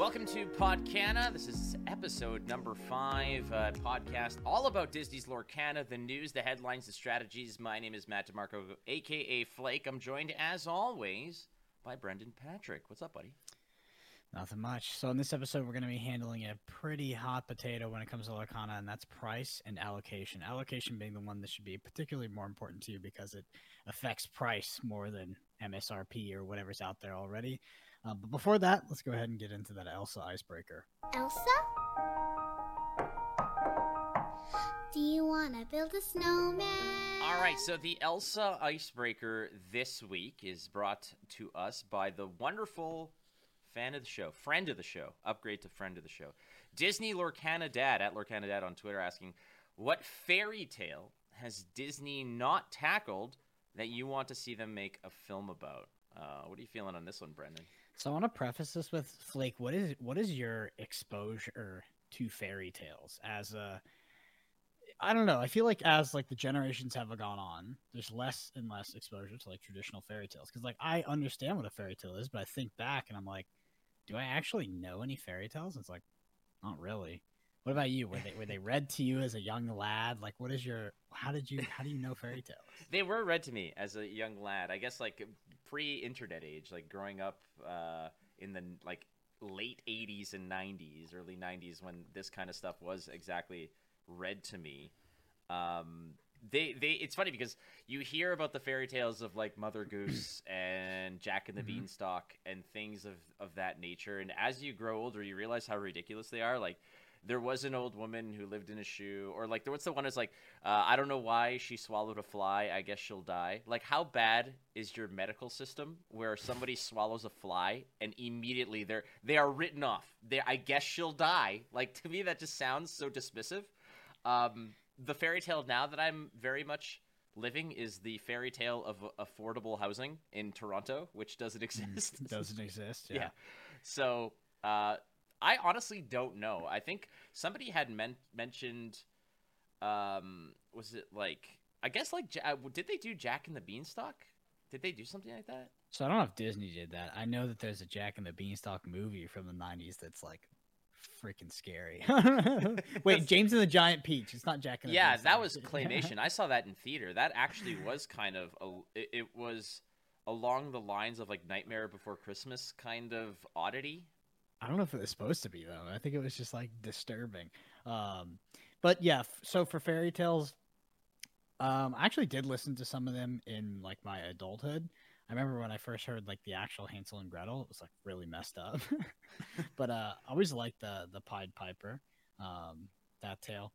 Welcome to Podcana. This is episode number five, podcast all about Disney's Lorcana, the news, the headlines, the strategies. My name is Matt Di Marco, aka Flake. I'm joined, as always, by Brendan Patrick. What's up, buddy? Nothing much. So in this episode, we're going to be handling a pretty hot potato when it comes to Lorcana, and that's price and allocation. Allocation being the one that should be particularly more important to you because it affects price more than MSRP or whatever's out there already. Uh, but before that, let's go ahead and get into that Elsa icebreaker. Elsa? Do you want to build a snowman? All right, so the Elsa icebreaker this week is brought to us by the wonderful fan of the show, friend of the show, upgrade to friend of the show, Disney Lorcana Dad at Lorcana Dad on Twitter asking, "What fairy tale has Disney not tackled that you want to see them make a film about?" Uh, what are you feeling on this one, Brendan? So I want to preface this with Flake. What is what is your exposure to fairy tales as a? I don't know. I feel like as like the generations have gone on, there's less and less exposure to like traditional fairy tales. Because like I understand what a fairy tale is, but I think back and I'm like, do I actually know any fairy tales? It's like, not really. What about you? Were they were they read to you as a young lad? Like, what is your? How did you? How do you know fairy tales? They were read to me as a young lad. I guess like pre-internet age, like growing up uh, in the like late '80s and '90s, early '90s, when this kind of stuff was exactly read to me. Um, they they it's funny because you hear about the fairy tales of like Mother Goose and Jack and the Mhm. Beanstalk and things of of that nature, and as you grow older, you realize how ridiculous they are. Like there was an old woman who lived in a shoe, or like there what's the one is like uh, I don't know why she swallowed a fly. I guess she'll die. Like how bad is your medical system where somebody swallows a fly and immediately they're they are written off. They I guess she'll die. Like to me that just sounds so dismissive. Um, the fairy tale now that I'm very much living is the fairy tale of affordable housing in Toronto, which doesn't exist. Doesn't exist. Yeah. So uh, I honestly don't know. I think somebody had men- mentioned, um, was it like I guess like uh, did they do Jack and the Beanstalk? Did they do something like that? So I don't know if Disney did that. I know that there's a Jack and the Beanstalk movie from the '90s that's like freaking scary. Wait, James and the Giant Peach. It's not Jack and the yeah, Beanstalk. that was claymation. I saw that in theater. That actually was kind of a. It, it was along the lines of like Nightmare Before Christmas kind of oddity. I don't know if it was supposed to be though. I think it was just like disturbing. Um, but yeah, f- so for fairy tales, um, I actually did listen to some of them in like my adulthood. I remember when I first heard like the actual Hansel and Gretel, it was like really messed up. but uh, I always liked the the Pied Piper, um, that tale.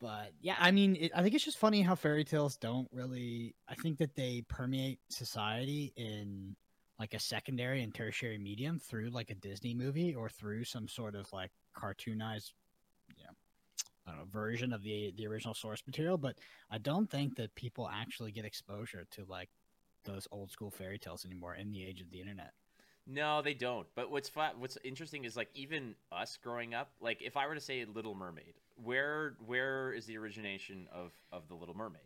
But yeah, I mean, it, I think it's just funny how fairy tales don't really. I think that they permeate society in like a secondary and tertiary medium through like a Disney movie or through some sort of like cartoonized, you know, I don't know, version of the the original source material. But I don't think that people actually get exposure to like those old school fairy tales anymore in the age of the internet. No, they don't. But what's what's interesting is like even us growing up, like if I were to say Little Mermaid, where where is the origination of of the Little Mermaid?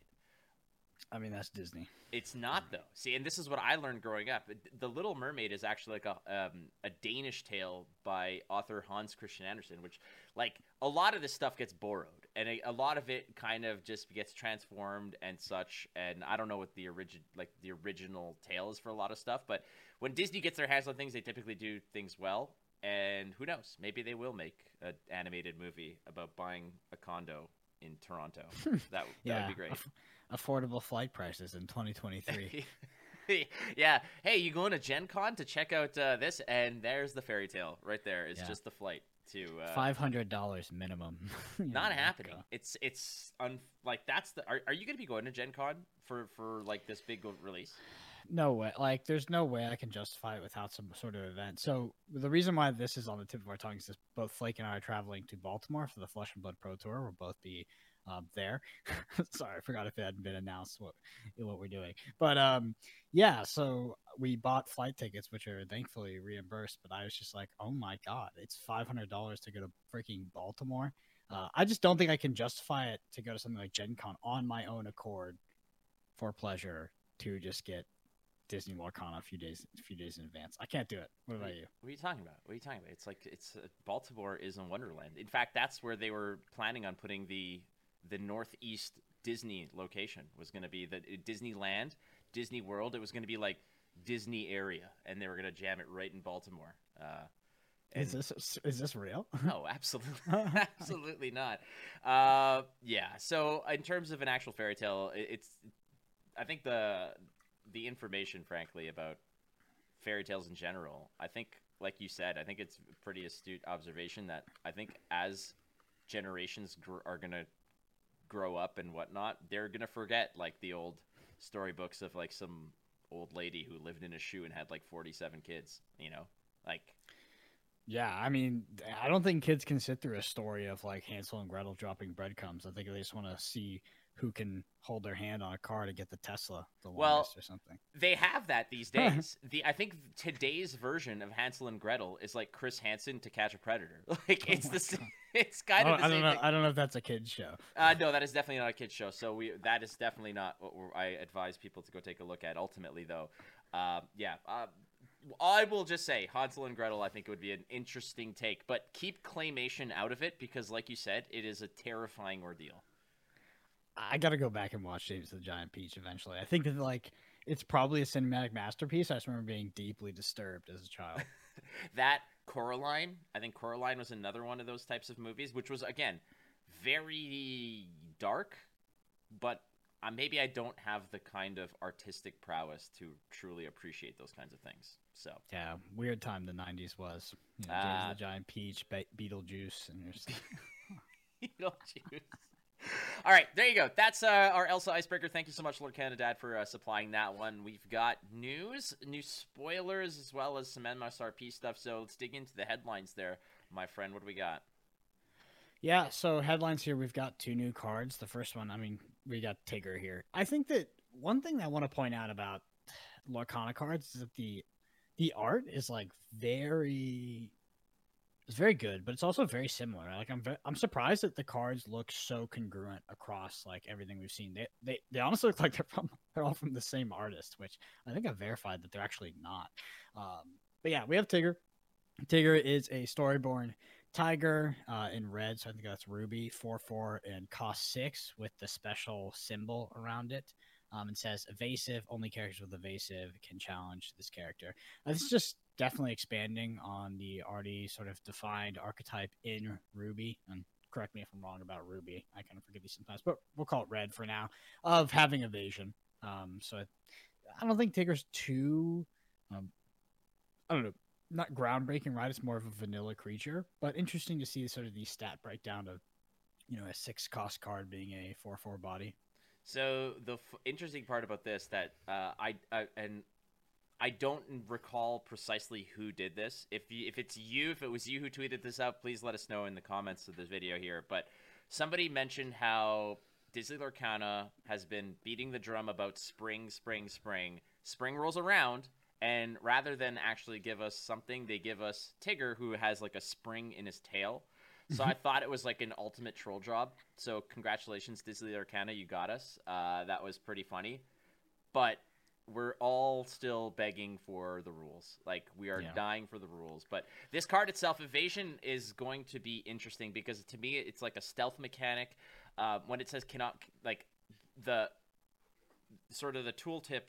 I mean, that's Disney. It's not though. See, and this is what I learned growing up. The Little Mermaid is actually like a um, a Danish tale by author Hans Christian Andersen, which like a lot of this stuff gets borrowed, and a, a lot of it kind of just gets transformed and such. And I don't know what the origin like the original tale is for a lot of stuff, but when Disney gets their hands on things, they typically do things well. And who knows? Maybe they will make an animated movie about buying a condo in Toronto. That that would be great. aff- affordable flight prices in 2023. yeah. Hey, you going to Gen Con to check out uh, this? And there's the fairy tale right there. It's Yeah. just the flight to. Uh, Five hundred dollars minimum. You know, Not happening. uh, It's it's un like that's the. Are, are you going to be going to Gen Con for for like this big release? No way. Like, there's no way I can justify it without some sort of event. So the reason why this is on the tip of our tongue is both Flake and I are traveling to Baltimore for the Flesh and Blood Pro Tour. We'll both be um, there. Sorry, I forgot if it hadn't been announced what what we're doing. But um, yeah. So we bought flight tickets, which are thankfully reimbursed. But I was just like, oh my god, it's five hundred dollars to go to freaking Baltimore. Uh, I just don't think I can justify it to go to something like Gen Con on my own accord for pleasure to just get Disney Lorcana a few days a few days in advance. I can't do it. What about you? What are you talking about? What are you talking about? It's like it's uh, Baltimore is in Wonderland. In fact, that's where they were planning on putting the the Northeast Disney location was going to be the uh, Disneyland, Disney World. It was going to be like Disney area, and they were going to jam it right in Baltimore. Uh, Is this is this real? no, absolutely, absolutely not. Uh, yeah. So in terms of an actual fairy tale, it, it's I think the the information, frankly, about fairy tales in general, I think, like you said, I think it's a pretty astute observation that I think as generations gr- are gonna grow up and whatnot, they're gonna forget like the old storybooks of like some old lady who lived in a shoe and had like 47 kids you know like Yeah, I mean, I don't think kids can sit through a story of like Hansel and Gretel dropping breadcrumbs. I think they just want to see who can hold their hand on a car to get the Tesla the Well, longest or something. They have that these days. the I think today's version of Hansel and Gretel is like Chris Hansen to Catch a Predator. Like it's Oh the s- God. it's kind of don't, the I don't know. I don't know if that's a kids show. Uh, no, that is definitely not a kids show. So we that is definitely not what we're, I advise people to go take a look at. Ultimately, though, uh, yeah. Uh, I will just say Hansel and Gretel. I think it would be an interesting take, but keep claymation out of it because, like you said, it is a terrifying ordeal. I got to go back and watch James the Giant Peach eventually. I think that like it's probably a cinematic masterpiece. I just remember being deeply disturbed as a child. That Coraline, I think Coraline was another one of those types of movies, which was again very dark, but uh, maybe I don't have the kind of artistic prowess to truly appreciate those kinds of things. So yeah, weird time the '90s was. You know, James Ah. the Giant Peach, Be- Beetlejuice, and there's Beetlejuice. All right, there you go. That's uh, our Elsa icebreaker. Thank you so much, Lorcana Dad, for uh, supplying that one. We've got news, new spoilers, as well as some MSRP stuff. So let's dig into the headlines there, my friend. What do we got? Yeah, so headlines here we've got two new cards. The first one, I mean, we got Tigger here. I think that one thing I want to point out about Lorcana cards is that the the art is like very it's very good, but it's also very similar. Like I'm I'm surprised that the cards look so congruent across like everything we've seen. They they, they honestly look like they're from they're all from the same artist, which I think I've verified that they're actually not. Um, but yeah, we have Tigger. Tigger is a storyborn tiger uh, in red, so I think that's ruby four four and cost six with the special symbol around it. Um, it says evasive. Only characters with evasive can challenge this character. This is just definitely expanding on the already sort of defined archetype in Ruby. And correct me if I'm wrong about Ruby. I kind of forget these sometimes, but we'll call it red for now. Of having evasion. Um, so I, I don't think Tigger's too. Um, I don't know not groundbreaking, right? It's more of a vanilla creature, but interesting to see sort of the stat breakdown of, you know, a six cost card being a four four body. So the f- interesting part about this that uh, I uh, and I don't recall precisely who did this. If you, if it's you, if it was you who tweeted this out, please let us know in the comments of this video here. But somebody mentioned how Disney Lorcana has been beating the drum about spring, spring, spring. Spring rolls around, and rather than actually give us something, they give us Tigger, who has like a spring in his tail. So I thought it was like an ultimate troll job. So congratulations, Disney Lorcana, you got us. Uh, that was pretty funny. But we're all still begging for the rules. Like we are Yeah. dying for the rules. But this card itself, Evasion, is going to be interesting because to me it's like a stealth mechanic. Uh, when it says cannot, like the sort of the tooltip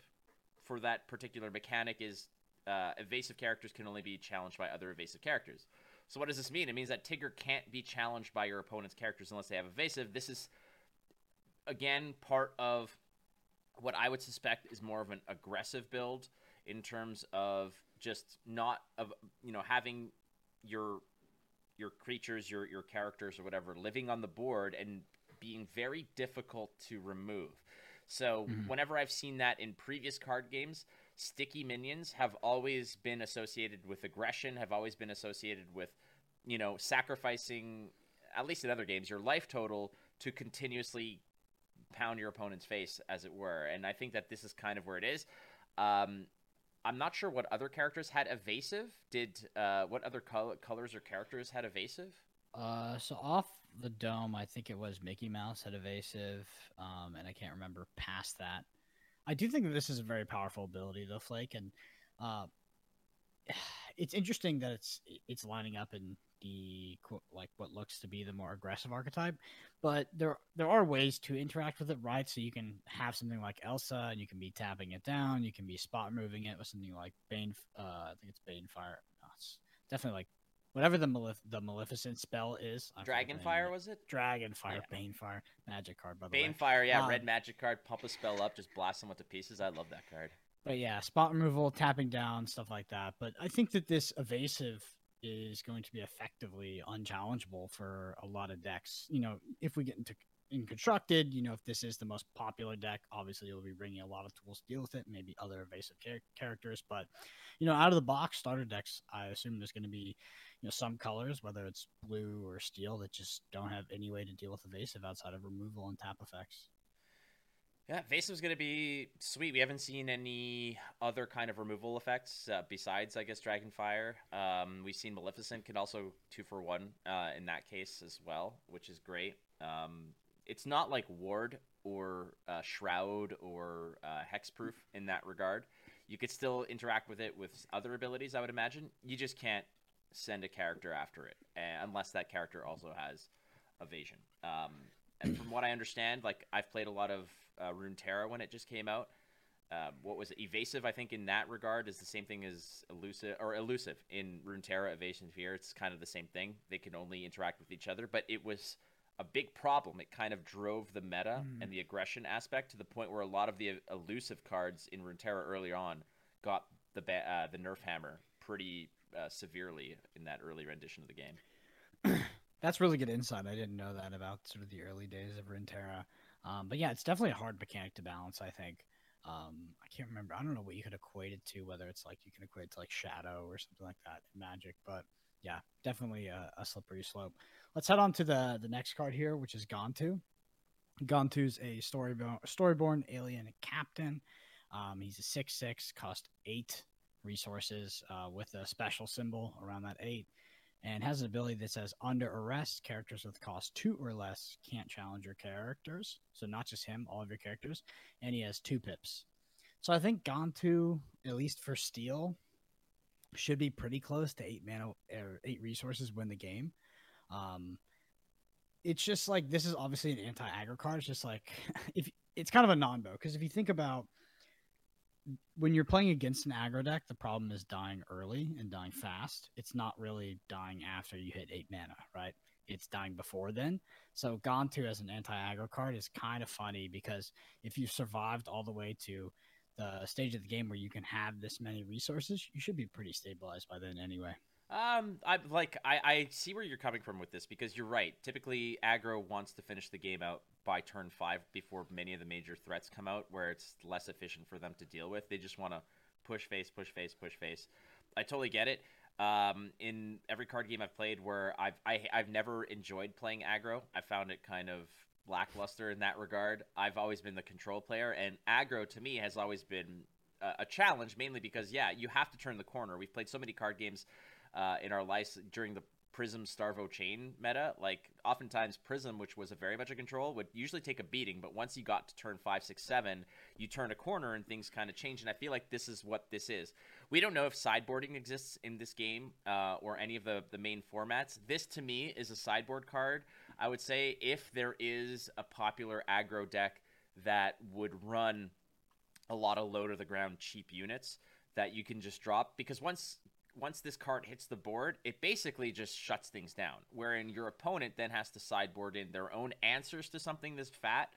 for that particular mechanic is uh, evasive characters can only be challenged by other evasive characters. So what does this mean? It means that Tigger can't be challenged by your opponent's characters unless they have evasive. This is again part of what I would suspect is more of an aggressive build in terms of just not of you know having your your creatures, your your characters or whatever living on the board and being very difficult to remove. So Mhm. whenever I've seen that in previous card games, sticky minions have always been associated with aggression, have always been associated with, you know, sacrificing at least in other games your life total to continuously pound your opponent's face, as it were. And I think that this is kind of where it is. Um, I'm not sure what other characters had evasive. Did uh, what other col- colors or characters had evasive? Uh, so off the dome, I think it was Mickey Mouse had evasive, um, and I can't remember past that. I do think that this is a very powerful ability, though, Flake, and uh, it's interesting that it's it's lining up in the like what looks to be the more aggressive archetype, but there there are ways to interact with it, right? So you can have something like Elsa, and you can be tapping it down. You can be spot moving it with something like Bane. Uh, I think it's Bane Fire. No, it's definitely like whatever the malef- the Maleficent spell is. Dragonfire was it? Dragonfire, yeah. Banefire, magic card by the Bane way. Banefire, yeah, um, red magic card. Pump a spell up, just blast someone to pieces. I love that card. But yeah, spot removal, tapping down, stuff like that. But I think that this evasive is going to be effectively unchallengeable for a lot of decks. You know, if we get into in constructed, you know, if this is the most popular deck, obviously you'll be bringing a lot of tools to deal with it, maybe other evasive char- characters. But, you know, out of the box starter decks, I assume there's going to be, you know, some colors, whether it's blue or steel, that just don't have any way to deal with evasive outside of removal and tap effects. Yeah, Evasive's going to be sweet. We haven't seen any other kind of removal effects uh, besides, I guess, Dragonfire. Um, we've seen Maleficent can also two for one uh, in that case as well, which is great. Um, it's not like Ward or uh, Shroud or uh, Hexproof in that regard. You could still interact with it with other abilities, I would imagine. You just can't send a character after it unless that character also has evasion. Um, and from what I understand, like I've played a lot of uh, Runeterra when it just came out. Uh, what was it? Evasive, I think, in that regard, is the same thing as elusive or elusive in Runeterra, Evasion Fear. It's kind of the same thing. They can only interact with each other, but it was a big problem. It kind of drove the meta mm. and the aggression aspect to the point where a lot of the elusive cards in Runeterra early on got the ba- uh, the nerf hammer pretty uh, severely in that early rendition of the game. That's really good insight. I didn't know that about sort of the early days of Runeterra. Um, but yeah, it's definitely a hard mechanic to balance. I think. Um, I can't remember. I don't know what you could equate it to. Whether it's like you can equate it to like Shadow or something like that in Magic. But yeah, definitely a, a slippery slope. Let's head on to the the next card here, which is Gantu. Gantu's a storyborn, storyborn alien captain. Um, he's a six six, cost eight resources uh, with a special symbol around that eight and has an ability that says under arrest, characters with cost two or less can't challenge your characters. So not just him, all of your characters. And he has two pips. So I think Gantu, at least for steel, should be pretty close to eight mana or eight resources win the game. Um, it's just like this is obviously an anti aggro card. It's just like if it's kind of a non bow because if you think about when you're playing against an aggro deck, the problem is dying early and dying fast. It's not really dying after you hit eight mana, right? It's dying before then. So Gantu as an anti-aggro card is kind of funny because if you survived all the way to the stage of the game where you can have this many resources, you should be pretty stabilized by then anyway. Um, I like I, I see where you're coming from with this because you're right. Typically, aggro wants to finish the game out by turn five before many of the major threats come out, where it's less efficient for them to deal with. They just want to push face, push face, push face. I totally get it. Um, in every card game I've played, where I've I, i have never enjoyed playing aggro, I found it kind of lackluster in that regard. I've always been the control player, and aggro to me has always been a, a challenge, mainly because yeah, you have to turn the corner. We've played so many card games uh, in our lives during the Prism Starvo chain meta. Like oftentimes Prism, which was a very much a control, would usually take a beating, but once you got to turn five, six, seven, you turn a corner and things kind of change. And I feel like this is what this is. We don't know if sideboarding exists in this game uh, or any of the the main formats. This to me is a sideboard card. I would say if there is a popular aggro deck that would run a lot of low to the ground cheap units that you can just drop because once once this card hits the board, it basically just shuts things down. Wherein your opponent then has to sideboard in their own answers to something this fat.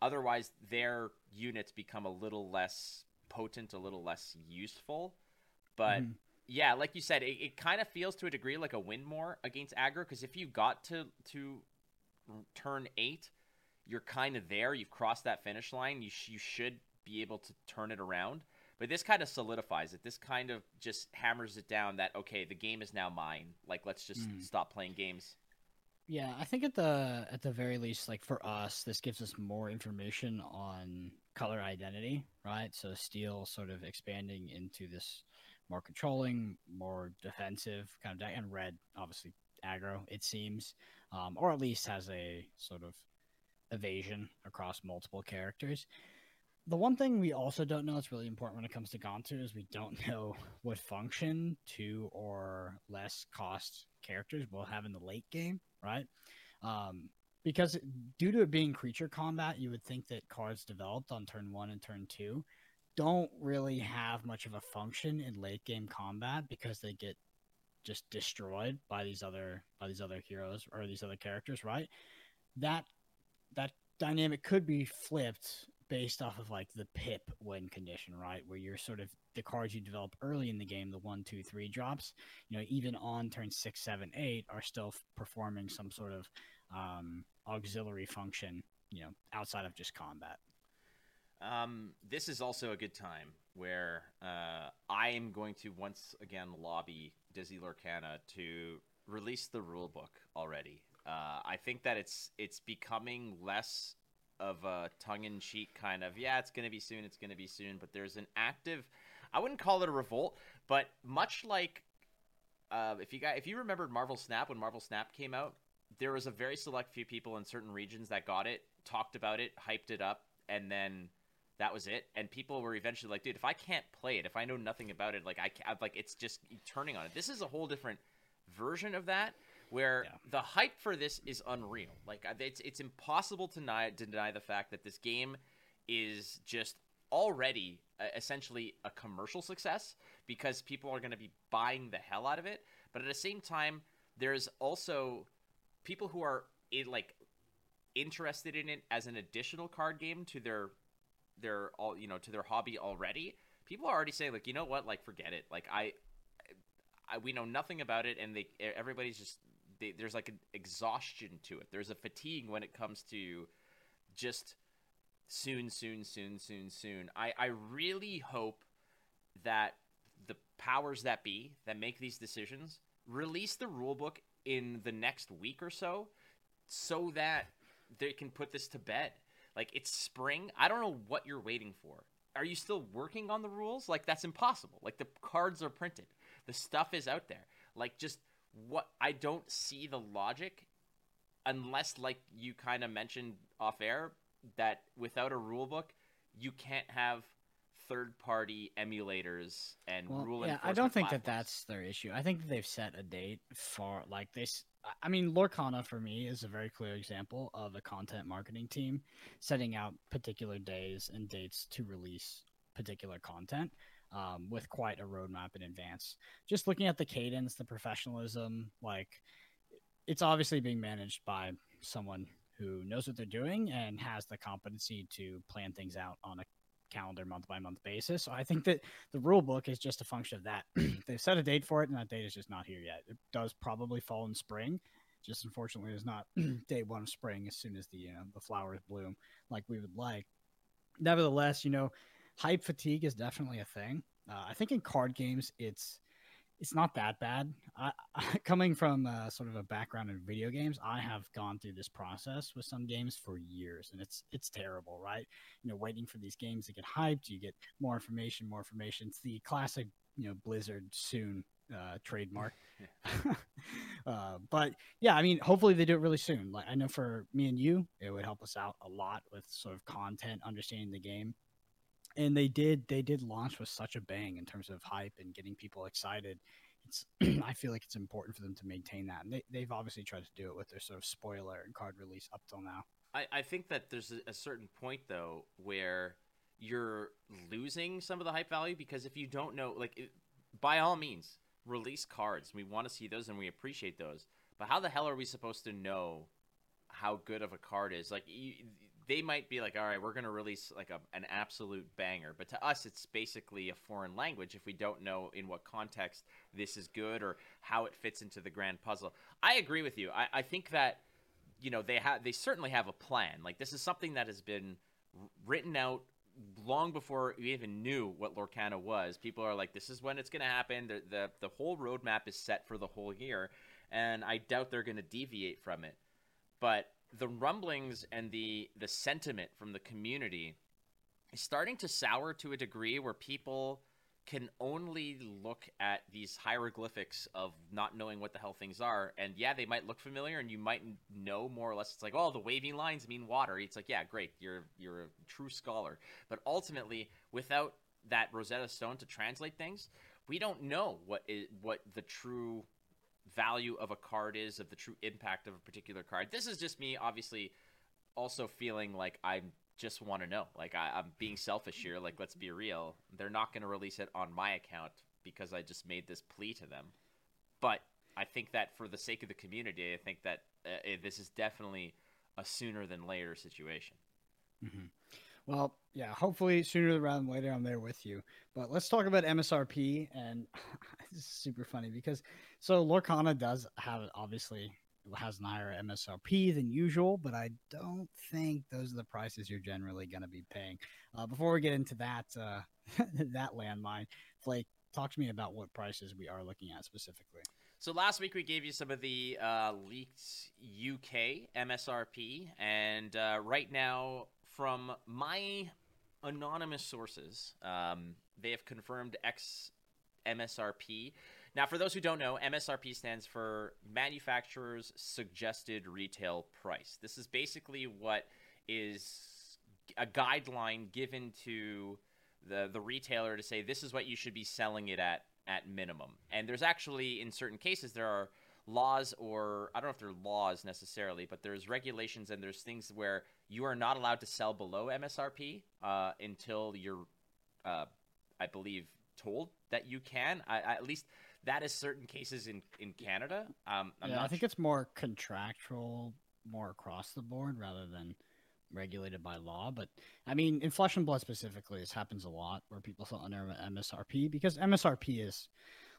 Otherwise, their units become a little less potent, a little less useful. But mm. yeah, like you said, it, it kind of feels to a degree like a win more against aggro because if you got to to turn eight, you're kind of there. You've crossed that finish line. You sh- you should be able to turn it around. But this kind of solidifies it. This kind of just hammers it down that okay, the game is now mine. Like let's just mm. stop playing games. Yeah, I think at the at the very least, like for us, this gives us more information on color identity, right? So steel sort of expanding into this more controlling, more defensive kind of deck, and red obviously aggro. It seems, um, or at least has a sort of evasion across multiple characters the one thing we also don't know is really important when it comes to Gantu is we don't know what function two or less cost characters will have in the late game, right? Um, because due to it being creature combat, you would think that cards developed on turn one and turn two don't really have much of a function in late game combat because they get just destroyed by these other by these other heroes or these other characters, right? That that dynamic could be flipped based off of like the pip win condition, right? Where you're sort of the cards you develop early in the game, the one, two, three drops, you know, even on turn six, seven, eight, are still performing some sort of um, auxiliary function, you know, outside of just combat. Um, this is also a good time where uh, I am going to once again lobby Disney Lorcana to release the rule book already. Uh, I think that it's it's becoming less of a tongue-in-cheek kind of yeah, it's going to be soon, it's going to be soon. But there's an active, I wouldn't call it a revolt, but much like uh, if you guys if you remembered Marvel Snap when Marvel Snap came out, there was a very select few people in certain regions that got it, talked about it, hyped it up, and then that was it. And people were eventually like, dude, if I can't play it, if I know nothing about it, like I can't, like it's just turning on it. This is a whole different version of that where yeah. the hype for this is unreal. Like it's it's impossible to deny, deny the fact that this game is just already uh, essentially a commercial success because people are going to be buying the hell out of it. But at the same time, there's also people who are in, like interested in it as an additional card game to their their all you know to their hobby already people are already saying like you know what like forget it like i, I we know nothing about it and they everybody's just they, there's like an exhaustion to it there's a fatigue when it comes to just soon soon soon soon soon i i really hope that the powers that be that make these decisions release the rulebook in the next week or so so that they can put this to bed like it's spring. I don't know what you're waiting for. Are you still working on the rules? Like that's impossible. Like the cards are printed. The stuff is out there. Like just what I don't see the logic unless like you kind of mentioned off air that without a rule book you can't have third party emulators and well, rule yeah i don't think platforms. that that's their issue i think they've set a date for like this I mean, Lorcana for me is a very clear example of a content marketing team setting out particular days and dates to release particular content um, with quite a roadmap in advance. Just looking at the cadence, the professionalism, like it's obviously being managed by someone who knows what they're doing and has the competency to plan things out on a calendar month by month basis. So I think that the rule book is just a function of that. They've set a date for it, and that date is just not here yet. It does probably fall in spring. Just unfortunately, it's not day one of spring as soon as the you know, the flowers bloom like we would like. Nevertheless, you know, hype fatigue is definitely a thing. Uh, I think in card games, it's it's not that bad. I, I, coming from uh, sort of a background in video games, I have gone through this process with some games for years, and it's it's terrible, right? You know, waiting for these games to get hyped, you get more information, more information. It's the classic, you know, Blizzard soon uh, trademark. uh, but yeah, I mean, hopefully they do it really soon. Like I know for me and you, it would help us out a lot with sort of content, understanding the game and they did they did launch with such a bang in terms of hype and getting people excited. It's i feel like it's important for them to maintain that and they, they've obviously tried to do it with their sort of spoiler and card release up till now. I, I think that there's a, certain point though where you're losing some of the hype value because if you don't know like it, by all means release cards. We want to see those and we appreciate those. But how the hell are we supposed to know how good of a card is? Like you, they might be like, all right, we're going to release like a, an absolute banger. But to us, it's basically a foreign language if we don't know in what context this is good or how it fits into the grand puzzle. I agree with you. I, I think that you know they have they certainly have a plan. Like this is something that has been written out long before we even knew what Lorcana was. People are like, this is when it's going to happen. The, the the whole roadmap is set for the whole year, and I doubt they're going to deviate from it. But the rumblings and the the sentiment from the community is starting to sour to a degree where people can only look at these hieroglyphics of not knowing what the hell things are. And yeah, they might look familiar and you might know more or less. It's like, oh, the waving lines mean water. It's like, yeah, great. You're, you're a true scholar. But ultimately, without that Rosetta Stone to translate things, we don't know what is, what the true value of a card is, of the true impact of a particular card. This is just me, obviously, also feeling like I'm just want to know. Like I, am being selfish here. Like let's be real. They're not going to release it on my account because I just made this plea to them. But I think that for the sake of the community, I think that uh, this is definitely a sooner than later situation. Mm-hmm. Well, yeah, hopefully sooner rather than later, I'm there with you. But let's talk about MSRP, and is super funny because so Lorcana does have obviously has an higher MSRP than usual, but I don't think those are the prices you're generally going to be paying. Uh, before we get into that uh, that landmine, Flake, talk to me about what prices we are looking at specifically. So last week we gave you some of the uh, leaked UK MSRP, and uh, right now, from my anonymous sources, um, they have confirmed X MSRP now, for those who don't know, MSRP stands for Manufacturer's Suggested Retail Price. This is basically what is a guideline given to the the retailer to say this is what you should be selling it at at minimum. And there's actually in certain cases there are laws or I don't know if they're laws necessarily, but there's regulations and there's things where you are not allowed to sell below MSRP uh, until you're, uh, I believe, told that you can. I, I, at least that is certain cases in in Canada. Um, I'm yeah, I think it's more contractual, more across the board rather than regulated by law. But I mean, in Flesh and Blood specifically, this happens a lot where people sell under MSRP because MSRP is,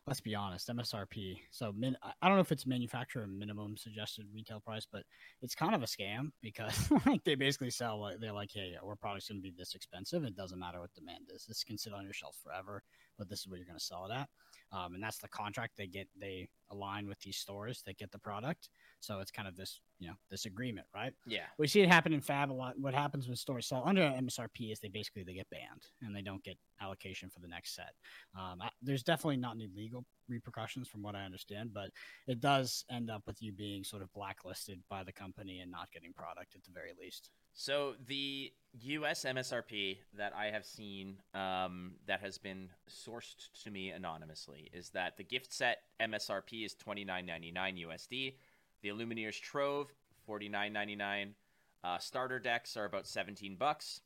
let's be honest, MSRP. So min, I don't know if it's manufacturer minimum suggested retail price, but it's kind of a scam because like they basically sell like they're like, hey, our product's going to be this expensive. It doesn't matter what demand is. This can sit on your shelf forever, but this is what you're going to sell it at um, and that's the contract they get. They align with these stores that get the product. So it's kind of this, you know, this agreement, right? Yeah. We see it happen in Fab a lot. What happens when stores sell under MSRP is they basically they get banned and they don't get allocation for the next set. Um, I, there's definitely not any legal repercussions from what I understand, but it does end up with you being sort of blacklisted by the company and not getting product at the very least. So the U.S. MSRP that I have seen um, that has been sourced to me anonymously is that the gift set MSRP is twenty nine ninety nine USD. The Illumineers Trove forty nine ninety nine. Uh, starter decks are about seventeen bucks,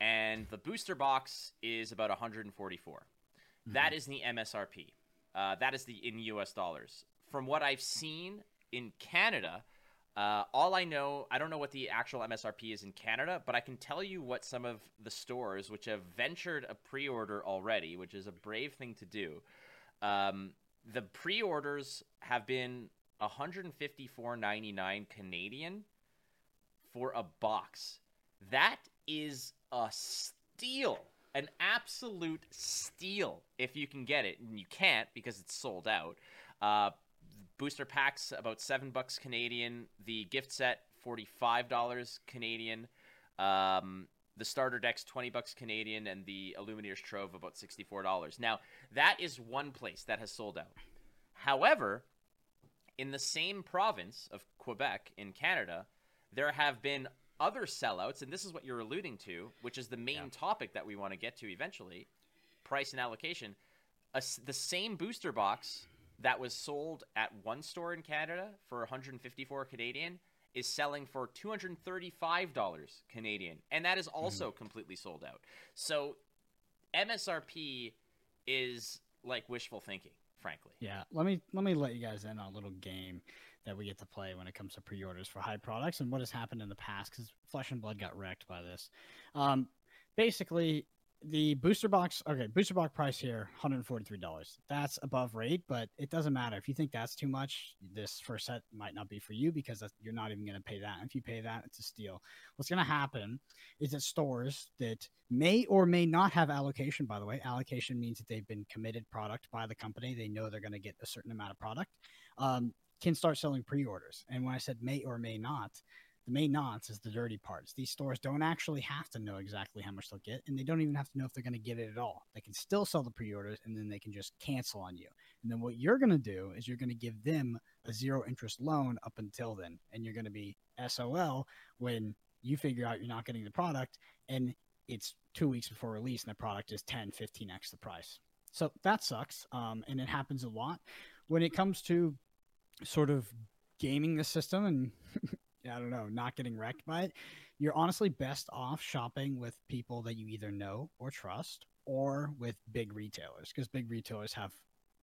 and the booster box is about one hundred and forty four. mm mm-hmm. That is the MSRP. Uh, that is the in U.S. dollars. From what I've seen in Canada, uh, all I know, I don't know what the actual MSRP is in Canada, but I can tell you what some of the stores which have ventured a pre-order already, which is a brave thing to do. Um, the pre-orders have been 154.99 Canadian for a box. That is a steal, an absolute steal if you can get it, and you can't because it's sold out. Uh, booster packs about seven bucks Canadian. The gift set forty five dollars Canadian. Um, the starter decks twenty bucks Canadian, and the Illumineers Trove about sixty four dollars. Now that is one place that has sold out. However, in the same province of Quebec in Canada, there have been other sellouts, and this is what you're alluding to, which is the main yeah. topic that we want to get to eventually: price and allocation. A, the same booster box that was sold at one store in Canada for 154 Canadian is selling for $235 Canadian, and that is mm-hmm. also mm-hmm. completely sold out. So MSRP is like wishful thinking, frankly. Yeah, let me let me let you guys in on a little game that we get to play when it comes to pre-orders for high products and what has happened in the past because Flesh and Blood got wrecked by this. Um, basically, the booster box okay booster box price here $143 that's above rate but it doesn't matter. If you think that's too much this first set might not be for you because you're not even going to pay that. If you pay that it's a steal. What's going to happen is that stores that may or may not have allocation by the way allocation means that they've been committed product by the company. They know they're going to get a certain amount of product um, can start selling pre-orders. And when i said may or may not The nonce is the dirty parts. These stores don't actually have to know exactly how much they'll get, and they don't even have to know if they're going to get it at all. They can still sell the pre-orders, and then they can just cancel on you. And then what you're going to do is you're going to give them a zero interest loan up until then, and you're going to be SOL when you figure out you're not getting the product, and it's two weeks before release, and the product is 10, 15x the price. So that sucks, um, and it happens a lot when it comes to sort of gaming the system and I don't know, not getting wrecked by it, you're honestly best off shopping with people that you either know or trust or with big retailers because big retailers have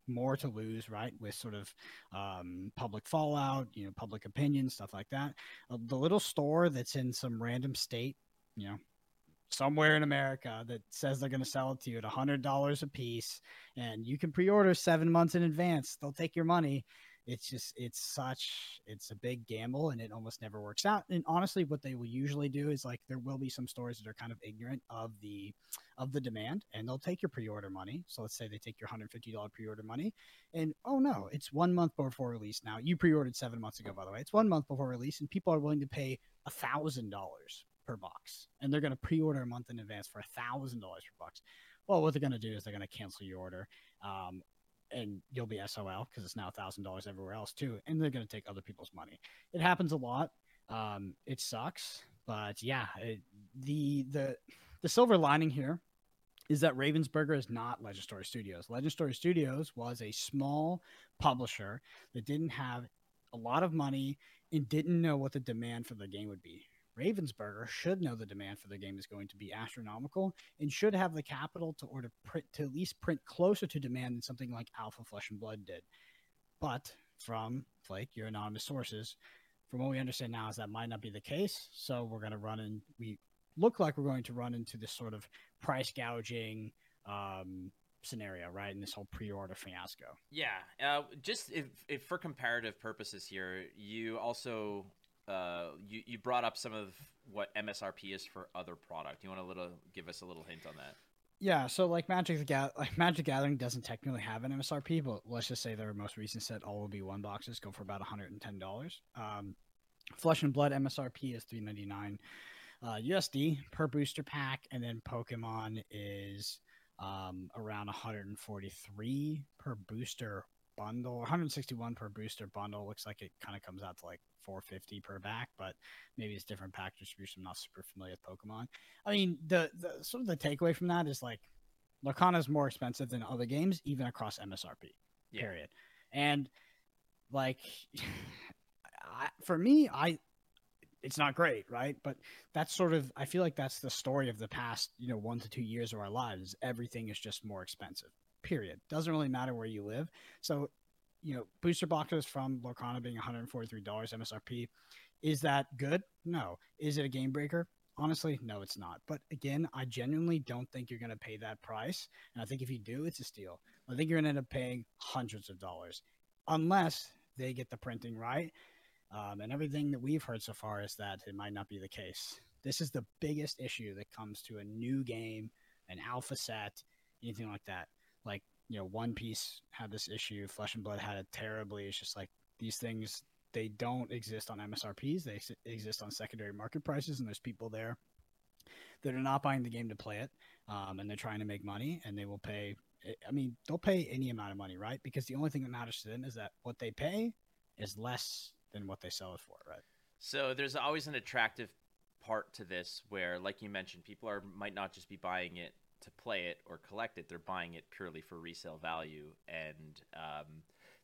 more to lose, right? With sort of um, public fallout, you know, public opinion, stuff like that. Uh, the little store that's in some random state, you know, somewhere in America that says they're going to sell it to you at $100 a piece and you can pre-order 7 months in advance. They'll take your money. It's just it's such it's a big gamble and it almost never works out. And honestly what they will usually do is like there will be some stores that are kind of ignorant of the of the demand and they'll take your pre-order money. So let's say they take your $150 pre-order money and oh no, it's 1 month before release now. You pre-ordered 7 months ago by the way. It's 1 month before release and people are willing to pay a $1000 per box, and they're going to pre-order a month in advance for a thousand dollars per box. Well, what they're going to do is they're going to cancel your order, um, and you'll be SOL because it's now thousand dollars everywhere else too, and they're to take other people's money. It happens a lot. Um, it sucks, but yeah, it, the the the silver lining here is that Ravensburger is not Legend Story Studios. Legend Story Studios was a small publisher that didn't have a lot of money and didn't know what the demand for the game would be. Ravensburger should know the demand for the game is going to be astronomical and should have the capital to order print to at least print closer to demand than something like Alpha Flesh and Blood did. But from Flake, your anonymous sources, from what we understand now, is that might not be the case. So we're going to run in. We look like we're going to run into this sort of price gouging um, scenario, right? In this whole pre-order fiasco. Yeah, uh, just if, if for comparative purposes here, you also uh, you you brought up some of what MSRP is for other product. You want to little give us a little hint on that? Yeah, so like Magic the Ga- like Magic Gathering doesn't technically have an MSRP, but let's just say their most recent set, all will be one boxes, go for about one hundred and ten dollars. Um, Flesh and Blood MSRP is three ninety nine uh, USD per booster pack, and then Pokemon is um, around 143 per booster bundle 161 per booster bundle looks like it kind of comes out to like 450 per back but maybe it's different pack distribution i'm not super familiar with pokemon. I mean the, the sort of the takeaway from that is like lorcana is more expensive than other games even across msrp yeah. period. And like I, for me i it's not great right? But that's sort of i feel like that's the story of the past you know one to two years of our lives everything is just more expensive period. Doesn't really matter where you live. So, you know, booster boxes from Lorcana being $143 MSRP. Is that good? No. Is it a game breaker? Honestly, no, it's not. But again, I genuinely don't think you're going to pay that price. And I think if you do, it's a steal. I think you're going to end up paying hundreds of dollars unless they get the printing right. Um, and everything that we've heard so far is that it might not be the case. This is the biggest issue that comes to a new game, an alpha set, anything like that you know one piece had this issue flesh and blood had it terribly. It's just like these things they don't exist on msrps they exist on secondary market prices and there's people there that are not buying the game to play it um, and they're trying to make money and they will pay i mean they'll pay any amount of money right? Because the only thing that matters to them is that what they pay is less than what they sell it for right? So there's always an attractive part to this where like you mentioned people are might not just be buying it to play it or collect it. They're buying it purely for resale value. And um,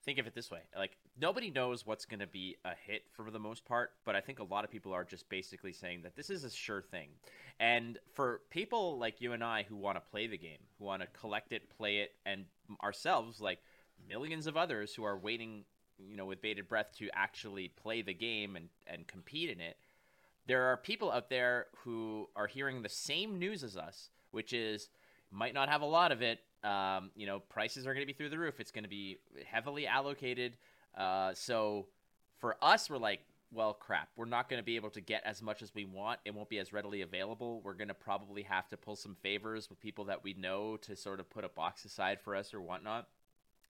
think of it this way: like nobody knows what's going to be a hit for the most part, but I think a lot of people are just basically saying that this is a sure thing. And for people like you and I who want to play the game, who want to collect it, play it, and ourselves, like millions of others who are waiting, you know, with bated breath to actually play the game and and compete in it. There are people out there who are hearing the same news as us which is might not have a lot of it. Um, you know, prices are going to be through the roof. It's going to be heavily allocated. Uh, so for us, we're like, well, crap, we're not going to be able to get as much as we want. It won't be as readily available. We're going to probably have to pull some favors with people that we know to sort of put a box aside for us or whatnot.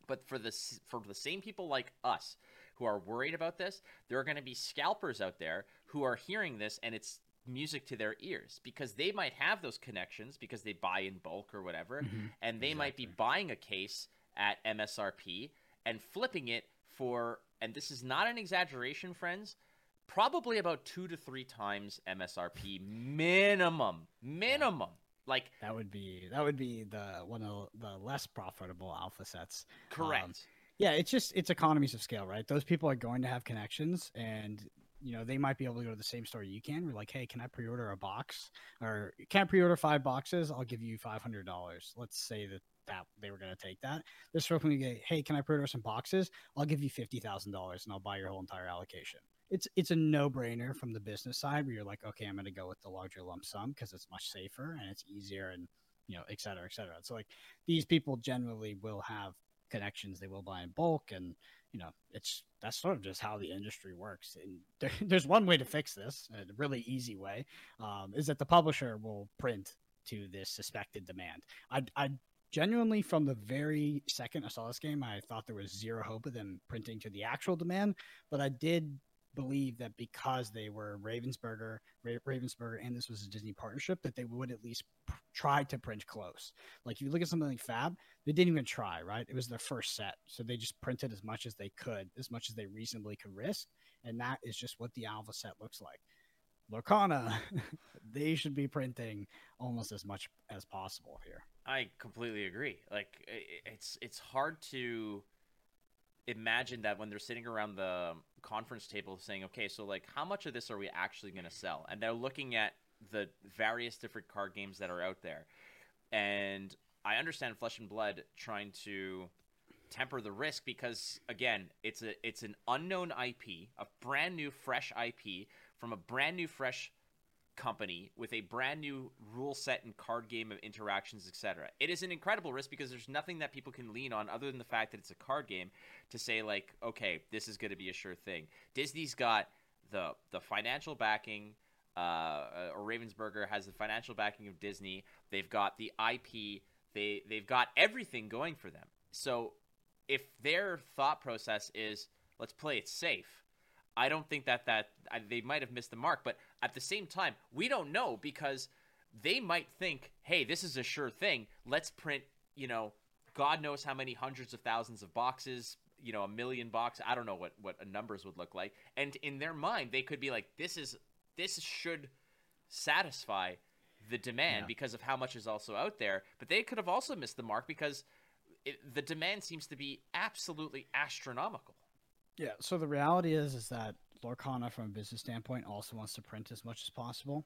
But for the for the same people like us who are worried about this, there are going to be scalpers out there who are hearing this and it's music to their ears because they might have those connections because they buy in bulk or whatever Mhm. and they might be buying a case at MSRP and flipping it for and this is not an exaggeration friends probably about 2 to 3 times MSRP minimum minimum like That would be that would be the one of the less profitable alpha sets. correct Yeah, it's just it's economies of scale, right? Those people are going to have connections, and you know they might be able to go to the same store you can. We're like, hey, can I pre-order a box, or can I pre-order five boxes? I'll give you five hundred dollars. Let's say that that they were going to take that. This store can get, hey, can I pre-order some boxes? I'll give you fifty thousand dollars, and I'll buy your whole entire allocation. It's it's a no-brainer from the business side where you're like, okay, I'm going to go with the larger lump sum because it's much safer and it's easier and you know, et cetera, et cetera. So like these people generally will have connections they will buy in bulk and you know it's that's sort of just how the industry works and there, there's one way to fix this a really easy way um, is that the publisher will print to this suspected demand. I i genuinely from the very second i saw this game i thought there was zero hope of them printing to the actual demand but i did believe that because they were ravensburger Ra- ravensburger and this was a disney partnership that they would at least try to print close like you look at something like fab they didn't even try, right? It was their first set. So they just printed as much as they could, as much as they reasonably could risk. And that is just what the alpha set looks like. Lorcana, they should be printing almost as much as possible here. I completely agree. Like it's it's hard to imagine that when they're sitting around the conference table saying, "Okay, so like how much of this are we actually going to sell?" And they're looking at the various different card games that are out there. And I understand Flesh and Blood trying to temper the risk because again, it's a it's an unknown IP, a brand new fresh IP from a brand new fresh company with a brand new rule set and card game of interactions, etc. It is an incredible risk because there's nothing that people can lean on other than the fact that it's a card game to say like, okay, this is going to be a sure thing. Disney's got the the financial backing. Uh, or Ravensburger has the financial backing of Disney. They've got the IP. They they've got everything going for them. So if their thought process is let's play it safe, I don't think that that I, they might have missed the mark. But at the same time, we don't know because they might think, hey, this is a sure thing. Let's print, you know, God knows how many hundreds of thousands of boxes, you know, a million boxes. I don't know what what numbers would look like. And in their mind, they could be like, this is this should satisfy the demand Yeah. because of how much is also out there. But they could have also missed the mark because it, the demand seems to be absolutely astronomical. Yeah. So the reality is, is that Lorcana, from a business standpoint, also wants to print as much as possible.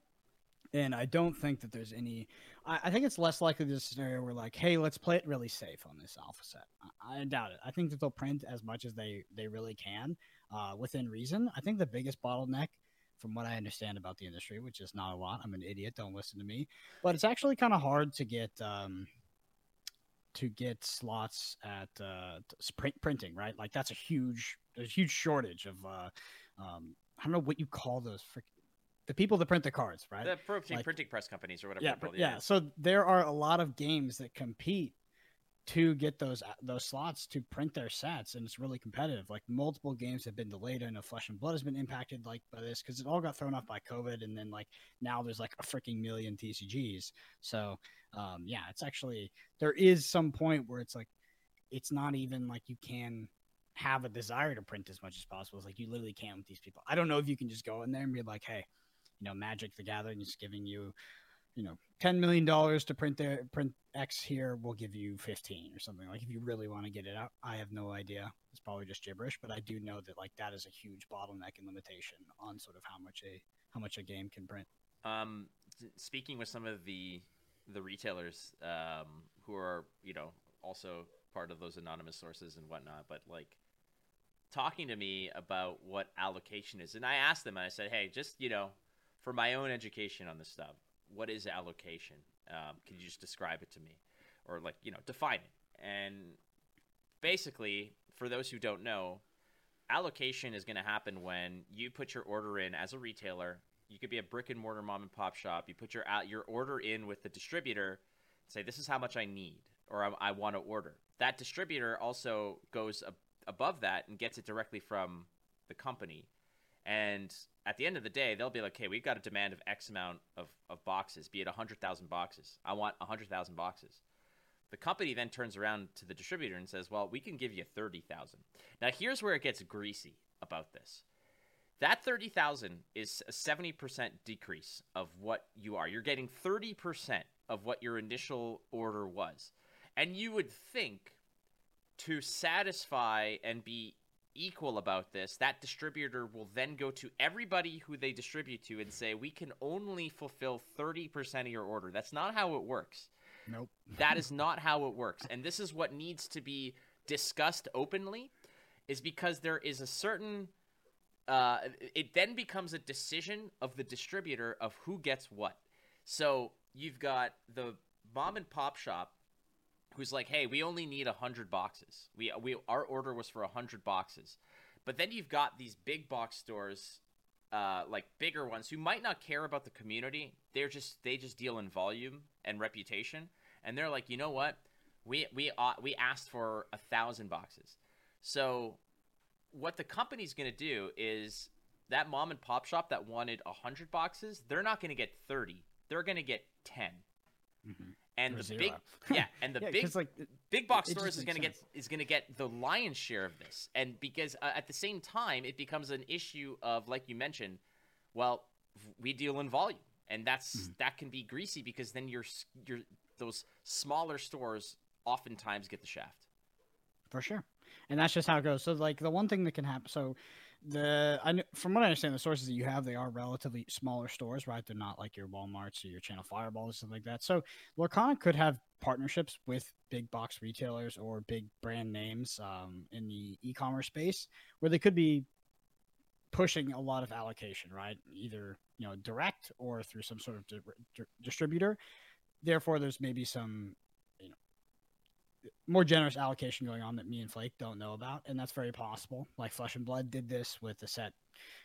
And I don't think that there's any. I, I think it's less likely a scenario where like, hey, let's play it really safe on this alpha set. I, I doubt it. I think that they'll print as much as they they really can, uh, within reason. I think the biggest bottleneck, from what I understand about the industry, which is not a lot. I'm an idiot. Don't listen to me. But it's actually kind of hard to get. Um, to get slots at uh, t- sprint printing, right? Like that's a huge, a huge shortage of, uh, um, I don't know what you call those, frick- the people that print the cards, right? The printing, Like- printing press companies or whatever. yeah, called, yeah. So there are a lot of games that compete to get those uh, those slots to print their sets, and it's really competitive. Like multiple games have been delayed. I know Flesh and Blood has been impacted like by this because it all got thrown off by COVID, and then like now there's like a freaking million TCGs. So um, yeah, it's actually there is some point where it's like it's not even like you can have a desire to print as much as possible. It's like you literally can't with these people. I don't know if you can just go in there and be like, hey, you know, Magic the Gathering is giving you you know, ten million dollars to print their print X here, we'll give you fifteen or something. Like if you really want to get it out, I have no idea. It's probably just gibberish, but I do know that like that is a huge bottleneck and limitation on sort of how much a how much a game can print. Um, speaking with some of the the retailers um, who are you know also part of those anonymous sources and whatnot, but like talking to me about what allocation is, and I asked them, and I said, hey, just you know, for my own education on this stuff, what is allocation? Um, can you just describe it to me, or like you know, define it? And basically, for those who don't know, allocation is going to happen when you put your order in as a retailer. You could be a brick and mortar mom and pop shop. You put your your order in with the distributor. Say this is how much I need or I, I want to order. That distributor also goes above that and gets it directly from the company, And at the end of the day, they'll be like, "Hey, we've got a demand of X amount of, of boxes, be it hundred thousand boxes. I want hundred thousand boxes." The company then turns around to the distributor and says, "Well, we can give you thirty thousand. Now, here's where it gets greasy about this. That thirty thousand is a seventy percent decrease of what you are. You're getting thirty percent of what your initial order was, and you would think to satisfy and be equal about this, that distributor will then go to everybody who they distribute to and say, "We can only fulfill thirty percent of your order." That's not how it works. Nope. That is not how it works. And this is what needs to be discussed openly is because there is a certain uh, it then becomes a decision of the distributor of who gets what. So you've got the mom and pop shop who's like, "Hey, we only need 100 boxes. We we our order was for 100 boxes." But then you've got these big box stores uh, like bigger ones who might not care about the community. They're just they just deal in volume and reputation, and they're like, you know what, we we uh, we asked for a thousand boxes, so what the company's going to do is that mom and pop shop that wanted a hundred boxes, they're not going to get thirty, they're going to get 10 Mhm. And Or the zero. big yeah, and the Yeah, big like it- big box stores is going to get is going to get the lion's share of this. And because uh, at the same time it becomes an issue of like you mentioned well we deal in volume. And that's Mm-hmm. that can be greasy because then your your those smaller stores oftentimes get the shaft. For sure. And that's just how it goes. So like the one thing that can happen so the I, from what i understand the sources that you have they are relatively smaller stores right? They're not like your walmarts or your channel fireballs and stuff like that. So lorcana could have partnerships with big box retailers or big brand names um, in the e-commerce space where they could be pushing a lot of allocation right? Either you know direct or through some sort of di- di- distributor. Therefore there's maybe some more generous allocation going on that me and Flake don't know about, and that's very possible. Like Flesh and Blood did this with a set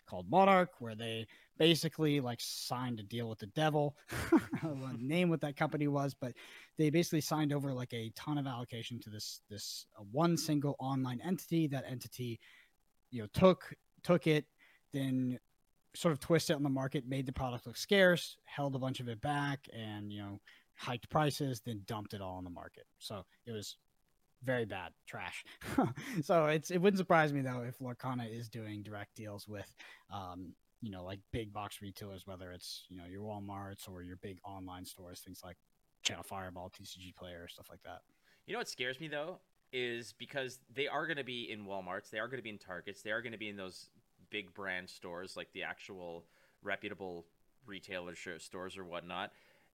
called Monarch, where they basically like signed a deal with the devil. I don't want to name what that company was, but they basically signed over like a ton of allocation to this this uh, one single online entity. That entity, you know, took took it, then sort of twisted it on the market, made the product look scarce, held a bunch of it back, and you know hiked prices, then dumped it all on the market. So it was very bad trash. so it's it wouldn't surprise me though if Lorcana is doing direct deals with um, you know, like big box retailers, whether it's, you know, your Walmarts or your big online stores, things like Channel Fireball, TCG Player, stuff like that. You know what scares me though is because they are going to be in WalMarts, they are going to be in Targets, they are going to be in those big brand stores like the actual reputable retailer stores or whatnot,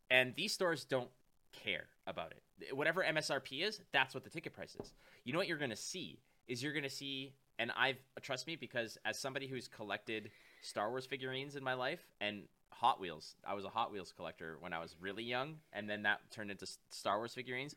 and these stores don't care about it. Whatever MSRP is, that's what the ticket price is. You know what you're going to see is you're going to see, and I've trust me because as somebody who's collected Star Wars figurines in my life and Hot Wheels, I was a Hot Wheels collector when I was really young, and then that turned into Star Wars figurines.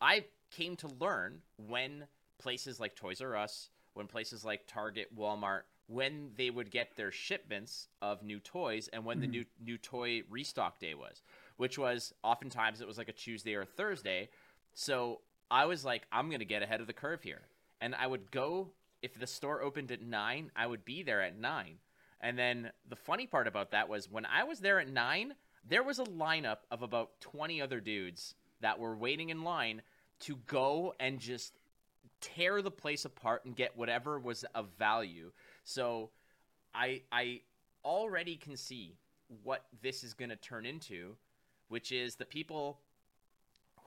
I came to learn when places like Toys R Us, when places like Target, Walmart, when they would get their shipments of new toys and when the mm. new new toy restock day was, which was oftentimes it was like a Tuesday or Thursday. So I was like, I'm gonna get ahead of the curve here, and I would go if the store opened at nine, I would be there at nine. And then the funny part about that was when I was there at nine, there was a lineup of about 20 other dudes that were waiting in line to go and just tear the place apart and get whatever was of value. So I I already can see what this is going to turn into, which is the people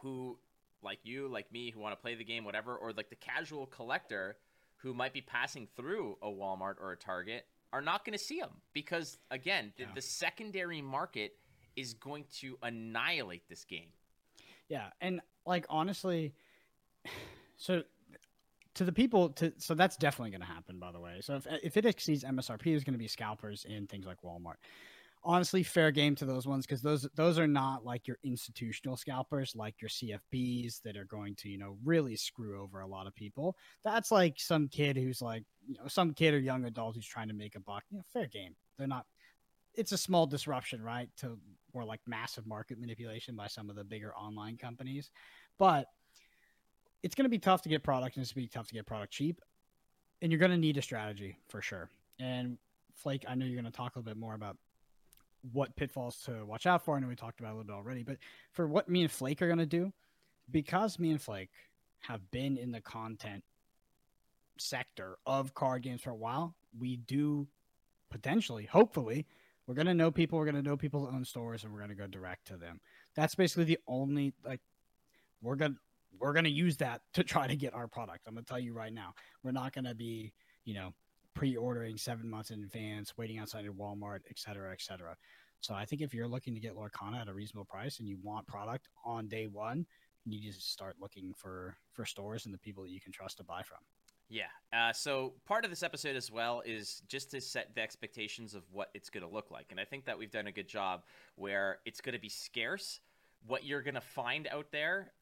who like you, like me, who want to play the game, whatever, or like the casual collector who might be passing through a Walmart or a Target are not going to see them because again, the, Yeah. the secondary market is going to annihilate this game. Yeah, and like honestly, so to the people to so that's definitely going to happen. By the way, so if if it exceeds MSRP, there's going to be scalpers in things like Walmart. Honestly, fair game to those ones because those those are not like your institutional scalpers, like your CFBs that are going to you know really screw over a lot of people. That's like some kid who's like you know some kid or young adult who's trying to make a buck. You know, fair game. They're not. It's a small disruption, right? To or like massive market manipulation by some of the bigger online companies. But it's going to be tough to get product and it's going to be tough to get product cheap. And you're going to need a strategy for sure. And Flake, I know you're going to talk a little bit more about what pitfalls to watch out for. I know we talked about a little bit already, but for what me and Flake are going to do, because me and Flake have been in the content sector of card games for a while, we do potentially, hopefully, we're going to know people, we're going to know people's own stores, and we're going to go direct to them. That's basically the only, like, we're going to, we're going to use that to try to get our product. I'm going to tell you right now, we're not going to be, you know, pre-ordering seven months in advance, waiting outside of Walmart, et cetera, et cetera. So I think if you're looking to get Lorcana at a reasonable price and you want product on day one, you need to start looking for for stores and the people that you can trust to buy from. Yeah. Uh, so part of this episode as well is just to set the expectations of what it's going to look like, and I think that we've done a good job where it's going to be scarce. What you're going to find out there,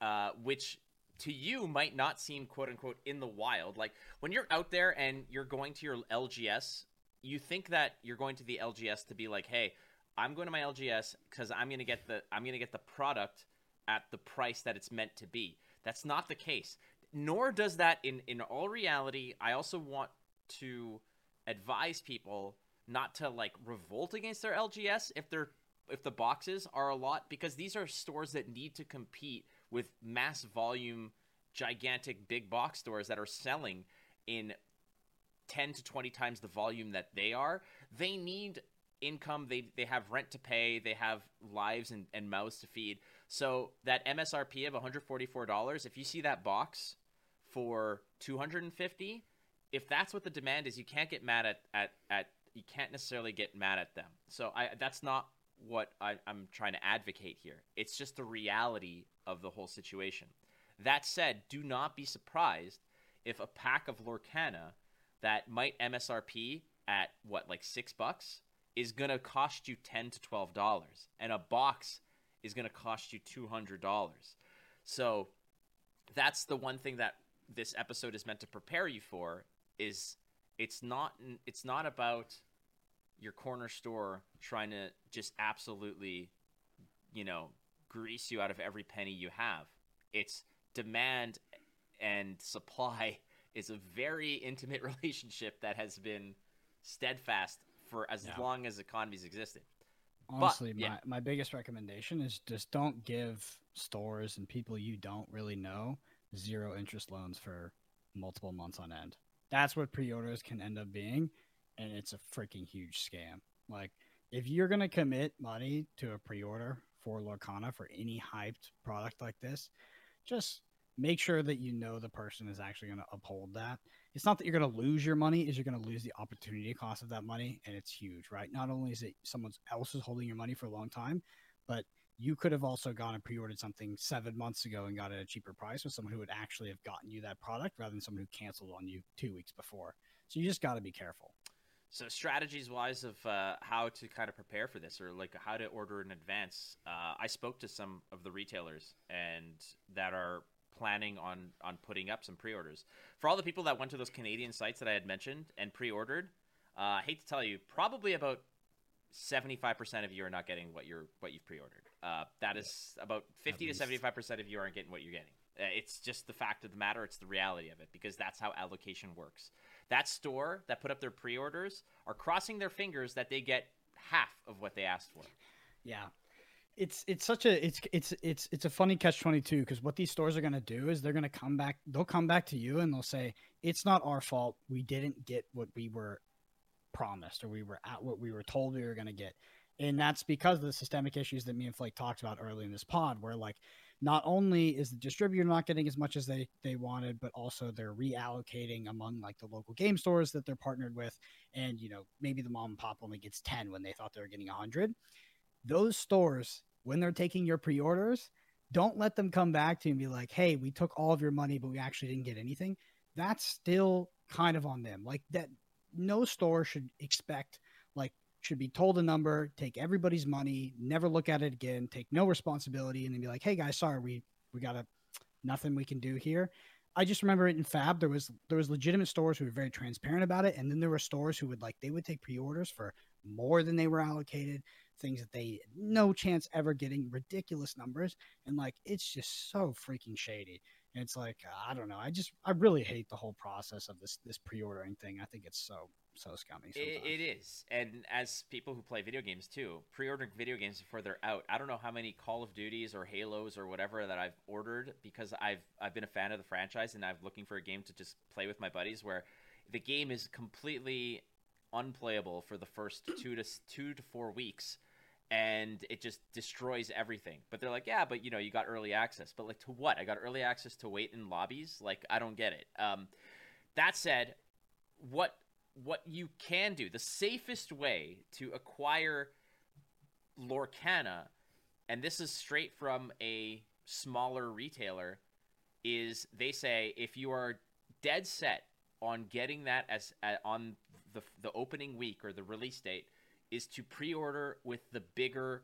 uh, which to you might not seem quote unquote in the wild. Like when you're out there and you're going to your LGS, you think that you're going to the LGS to be like, hey, I'm going to my LGS because I'm to get the I'm to get the product at the price that it's meant to be. That's not the case. Nor does that in in all reality. I also want to advise people not to like revolt against their LGS if they're if the boxes are a lot because these are stores that need to compete with mass volume gigantic big box stores that are selling in 10 to 20 times the volume that they are they need income. They they have rent to pay. They have lives and, and mouths to feed. So that msrp of $144 if you see that box for 250 if that's what the demand is you can't get mad at at, at you can't necessarily get mad at them. So i that's not what I, i'm trying to advocate here. It's just the reality of the whole situation. That said do not be surprised if a pack of lorcana that might msrp at what like six bucks is going to cost you 10 to 12 dollars and a box is going to cost you 200 dollars. So that's the one thing that this episode is meant to prepare you for is it's not it's not about your corner store trying to just absolutely you know grease you out of every penny you have it's demand and supply is a very intimate relationship that has been steadfast for as Yeah. long as economies existed Honestly, yeah. my, my biggest recommendation is just don't give stores and people you don't really know zero interest loans for multiple months on end. That's what pre-orders can end up being, and it's a freaking huge scam. Like if you're gonna commit money to a pre-order for Lorcana for any hyped product like this, just make sure that you know the person is actually going to uphold that. It's not that you're going to lose your money; is you're going to lose the opportunity cost of that money, and it's huge, right? Not only is it someone else is holding your money for a long time, but you could have also gone and pre-ordered something seven months ago and got it at a cheaper price with someone who would actually have gotten you that product rather than someone who canceled on you two weeks before. So you just got to be careful. So strategies wise of uh, how to kind of prepare for this, or like how to order in advance. Uh, I spoke to some of the retailers and that are planning on on putting up some pre-orders. For all the people that went to those Canadian sites that I had mentioned and pre-ordered, uh, I hate to tell you, probably about seventy-five percent of you are not getting what you're what you've pre-ordered. Uh, that is about fifty to seventy-five percent of you aren't getting what you're getting. Uh, It's just the fact of the matter. It's the reality of it because that's how allocation works. That store that put up their pre-orders are crossing their fingers that they get half of what they asked for. Yeah. It's it's such a it's it's it's it's a funny catch 22 because what these stores are going to do is they're going to come back they'll come back to you and they'll say it's not our fault we didn't get what we were promised or we were at what we were told we were going to get and that's because of the systemic issues that me and Flake talked about early in this pod where like not only is the distributor not getting as much as they they wanted but also they're reallocating among like the local game stores that they're partnered with and you know maybe the mom and pop only gets 10 when they thought they were getting 100 those stores when they're taking your pre-orders don't let them come back to you and be like hey we took all of your money but we actually didn't get anything. That's still kind of on them. Like that no store should expect like should be told a number take everybody's money never look at it again take no responsibility and then be like hey guys sorry we we got a nothing we can do here. I just remember it in fab there was there was legitimate stores who were very transparent about it and then there were stores who would like they would take pre-orders for more than they were allocated things that they no chance ever getting ridiculous numbers and like it's just so freaking shady. And it's like i don't know i just i really hate the whole process of this this pre-ordering thing. I think it's so so scummy. It, it is, and as people who play video games too, pre-ordering video games before they're out. I don't know how many Call of Duties or Halos or whatever that I've ordered because I've I've been a fan of the franchise and I'm looking for a game to just play with my buddies where the game is completely unplayable for the first two to two to four weeks, and it just destroys everything. But they're like, yeah, but you know, you got early access. But like, to what? I got early access to wait in lobbies. Like, I don't get it. Um, that said, what what you can do, the safest way to acquire Lorcana, and this is straight from a smaller retailer, is they say if you are dead set on getting that as uh, on the the opening week or the release date, is to pre-order with the bigger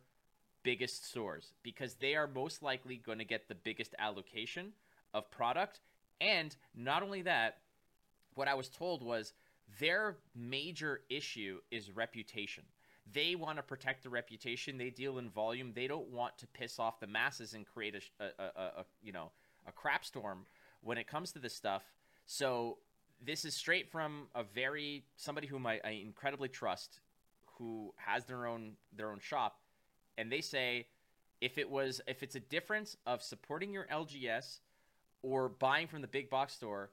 biggest stores because they are most likely going to get the biggest allocation of product. And not only that what i was told was their major issue is reputation. They want to protect the reputation. They deal in volume. They don't want to piss off the masses and create a, a, a, a you know a crap storm when it comes to this stuff. So this is straight from a very somebody whom I, I incredibly trust who has their own their own shop and they say if it was if it's a difference of supporting your LGS or buying from the big box store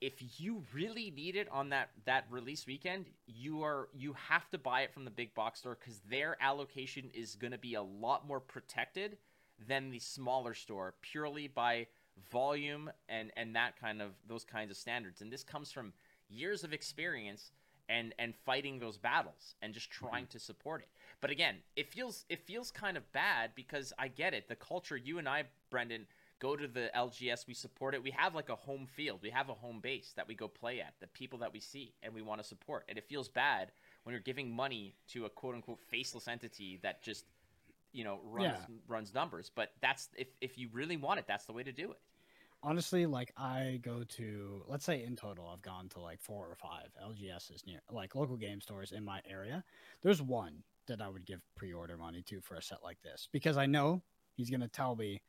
if you really need it on that that release weekend you are you have to buy it from the big box store cuz their allocation is going to be a lot more protected than the smaller store purely by volume and and that kind of those kinds of standards and this comes from years of experience and and fighting those battles and just trying mm-hmm. to support it. But again, it feels it feels kind of bad because I get it. The culture you and I, Brendan, go to the LGS, we support it. We have like a home field. We have a home base that we go play at, the people that we see and we want to support. And it feels bad when you're giving money to a quote unquote faceless entity that just you know runs yeah. runs numbers. But that's if if you really want it, that's the way to do it honestly, like I go to, let's say in total, I've gone to like four or five LGSs near, like local game stores in my area. There's one that I would give pre-order money to for a set like this because I know he's going to tell me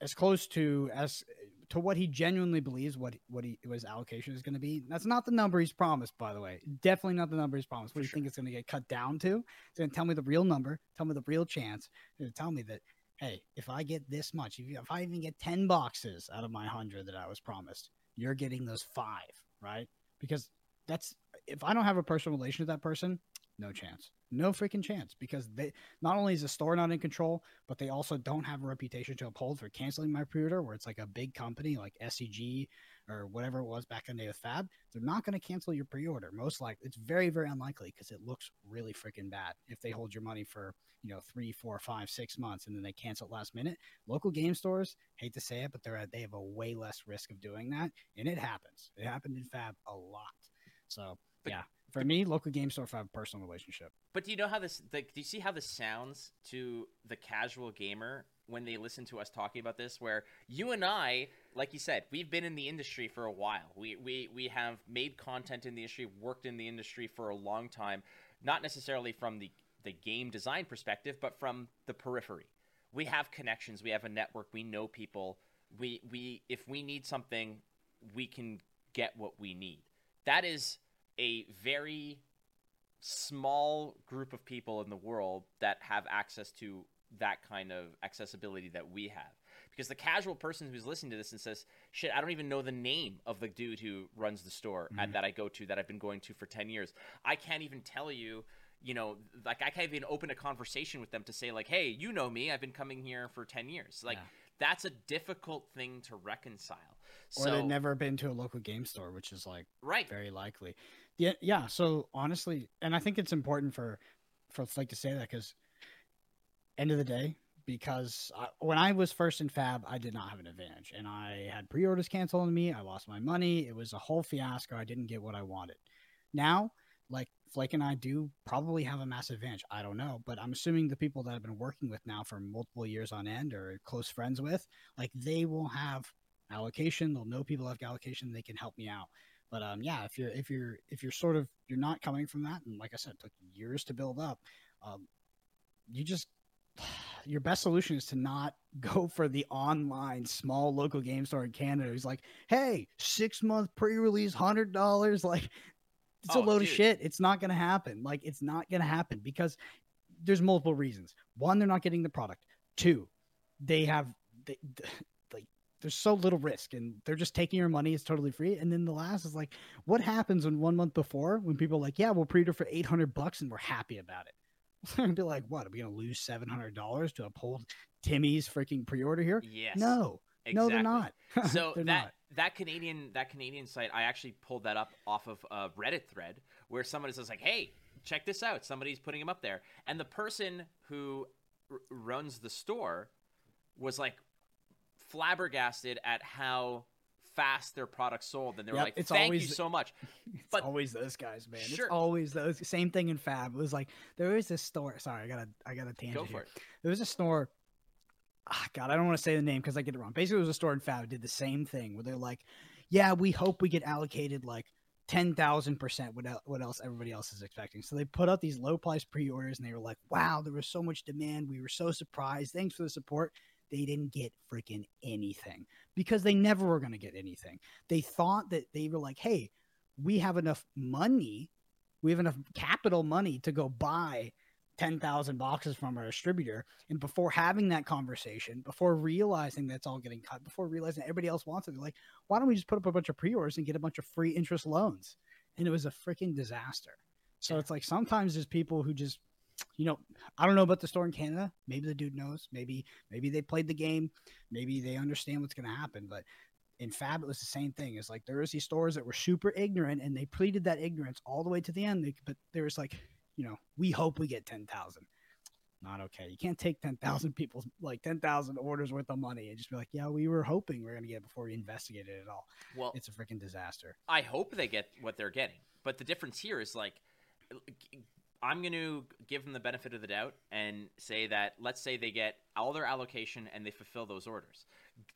as close to as to what he genuinely believes what what he his allocation is going to be. That's not the number he's promised, by the way. Definitely not the number he's promised. What do you sure. think it's going to get cut down to? He's going to tell me the real number, tell me the real chance, and tell me that hey, if I get this much, if, if I even get 10 boxes out of my 100 that I was promised, you're getting those five, right? Because that's, if I don't have a personal relation to that person, no chance. No freaking chance because they not only is the store not in control, but they also don't have a reputation to uphold for canceling my pre-order where it's like a big company like SCG or whatever it was back in the day with Fab. They're not going to cancel your pre-order. Most likely, it's very, very unlikely because it looks really freaking bad if they hold your money for you know three, four, five, six months and then they cancel it last minute. Local game stores, hate to say it, but they're at, they have a way less risk of doing that, and it happens. It happened in Fab a lot. So but, yeah, for me, local game store, I have a personal relationship. But do you know how this? do you see how this sounds to the casual gamer when they listen to us talking about this? Where you and I, like you said, we've been in the industry for a while. We we we have made content in the industry, worked in the industry for a long time. Not necessarily from the the game design perspective, but from the periphery. We have connections. We have a network. We know people. We we if we need something, we can get what we need. That is a very small group of people in the world that have access to that kind of accessibility that we have. Because the casual person who's listening to this and says, "Shit, I don't even know the name of the dude who runs the store mm-hmm. at, that I go to that I've been going to for 10 years. I can't even tell you you know, like I can't even open a conversation with them to say like, "Hey, you know me. I've been coming here for ten years." Like yeah. That's a difficult thing to reconcile. Or so, they've never been to a local game store, which is like right, very likely. Yeah, yeah. So honestly, and I think it's important for for like to say that because end of the day, because I, when I was first in Fab, I did not have an advantage, and I had pre-orders canceled on me. I lost my money. It was a whole fiasco. I didn't get what I wanted. Now like Flake and I do probably have a massive advantage. I don't know, but I'm assuming the people that I've been working with now for multiple years on end or close friends with, like they will have allocation. They'll know people have allocation. They can help me out. But um, yeah, if you're if you're if you're sort of you're not coming from that, and like I said, it took years to build up. Um, you just your best solution is to not go for the online small local game store in Canada who's like, hey, six month pre release, hundred dollars. Like it's Oh, a load dude. of shit. It's not gonna happen. Like it's not gonna happen because there's multiple reasons. One, they're not getting the product. Two, they have they, like there's so little risk and they're just taking your money. It's totally free. And then the last is like, what happens when one month before when people are like, yeah, we'll pre-order for 800 bucks and we're happy about it. They're gonna be like, what? Are we gonna lose seven hundred dollars to uphold Timmy's freaking pre-order here? Yes. No, no, they're not. so They're that not. That Canadian that Canadian site, I actually pulled that up off of a Reddit thread where someone says like, "Hey, check this out." Somebody's putting them up there, and the person who r- runs the store was like flabbergasted at how fast their product sold, and they were Yep, like, it's "Thank you always- so much." It's But- always those guys, man. Sure. It's always those. Same thing in Fab. It was like there was this store. Sorry, I got a I got a tangent. Go here. it. There was a store. Ah, God, I don't want to say the name because I get it wrong. Basically, it was a store in Fab did the same thing where they're like, "Yeah, we hope we get allocated like ten thousand percent what el- what else everybody else is expecting." So they put out these low price pre orders, and they were like, "Wow, there was so much demand. We were so surprised. Thanks for the support." They didn't get freaking anything because they never were going to get anything. They thought that they were like, "Hey, we have enough money, we have enough capital money to go buy 10,000 boxes from our distributor. And before having that conversation, before realizing that's all getting cut, before realizing everybody else wants it, they're like, why don't we just put up a bunch of pre orders and get a bunch of free interest loans? And it was a freaking disaster. So it's like sometimes there's people who just, you know, I don't know about the store in Canada. Maybe the dude knows. Maybe, maybe they played the game. Maybe they understand what's going to happen. But in Fab, it was the same thing. It's like there was these stores that were super ignorant, and they pleaded that ignorance all the way to the end. They, but there was like, you know, we hope we get ten thousand. Not okay. You can't take ten thousand people's like ten thousand orders worth of money and just be like, yeah, we were hoping we are gonna get it before we investigated it at all. Well, It's a freaking disaster. I hope they get what they're getting. But the difference here is like, I'm going to give them the benefit of the doubt and say that let's say they get all their allocation and they fulfill those orders.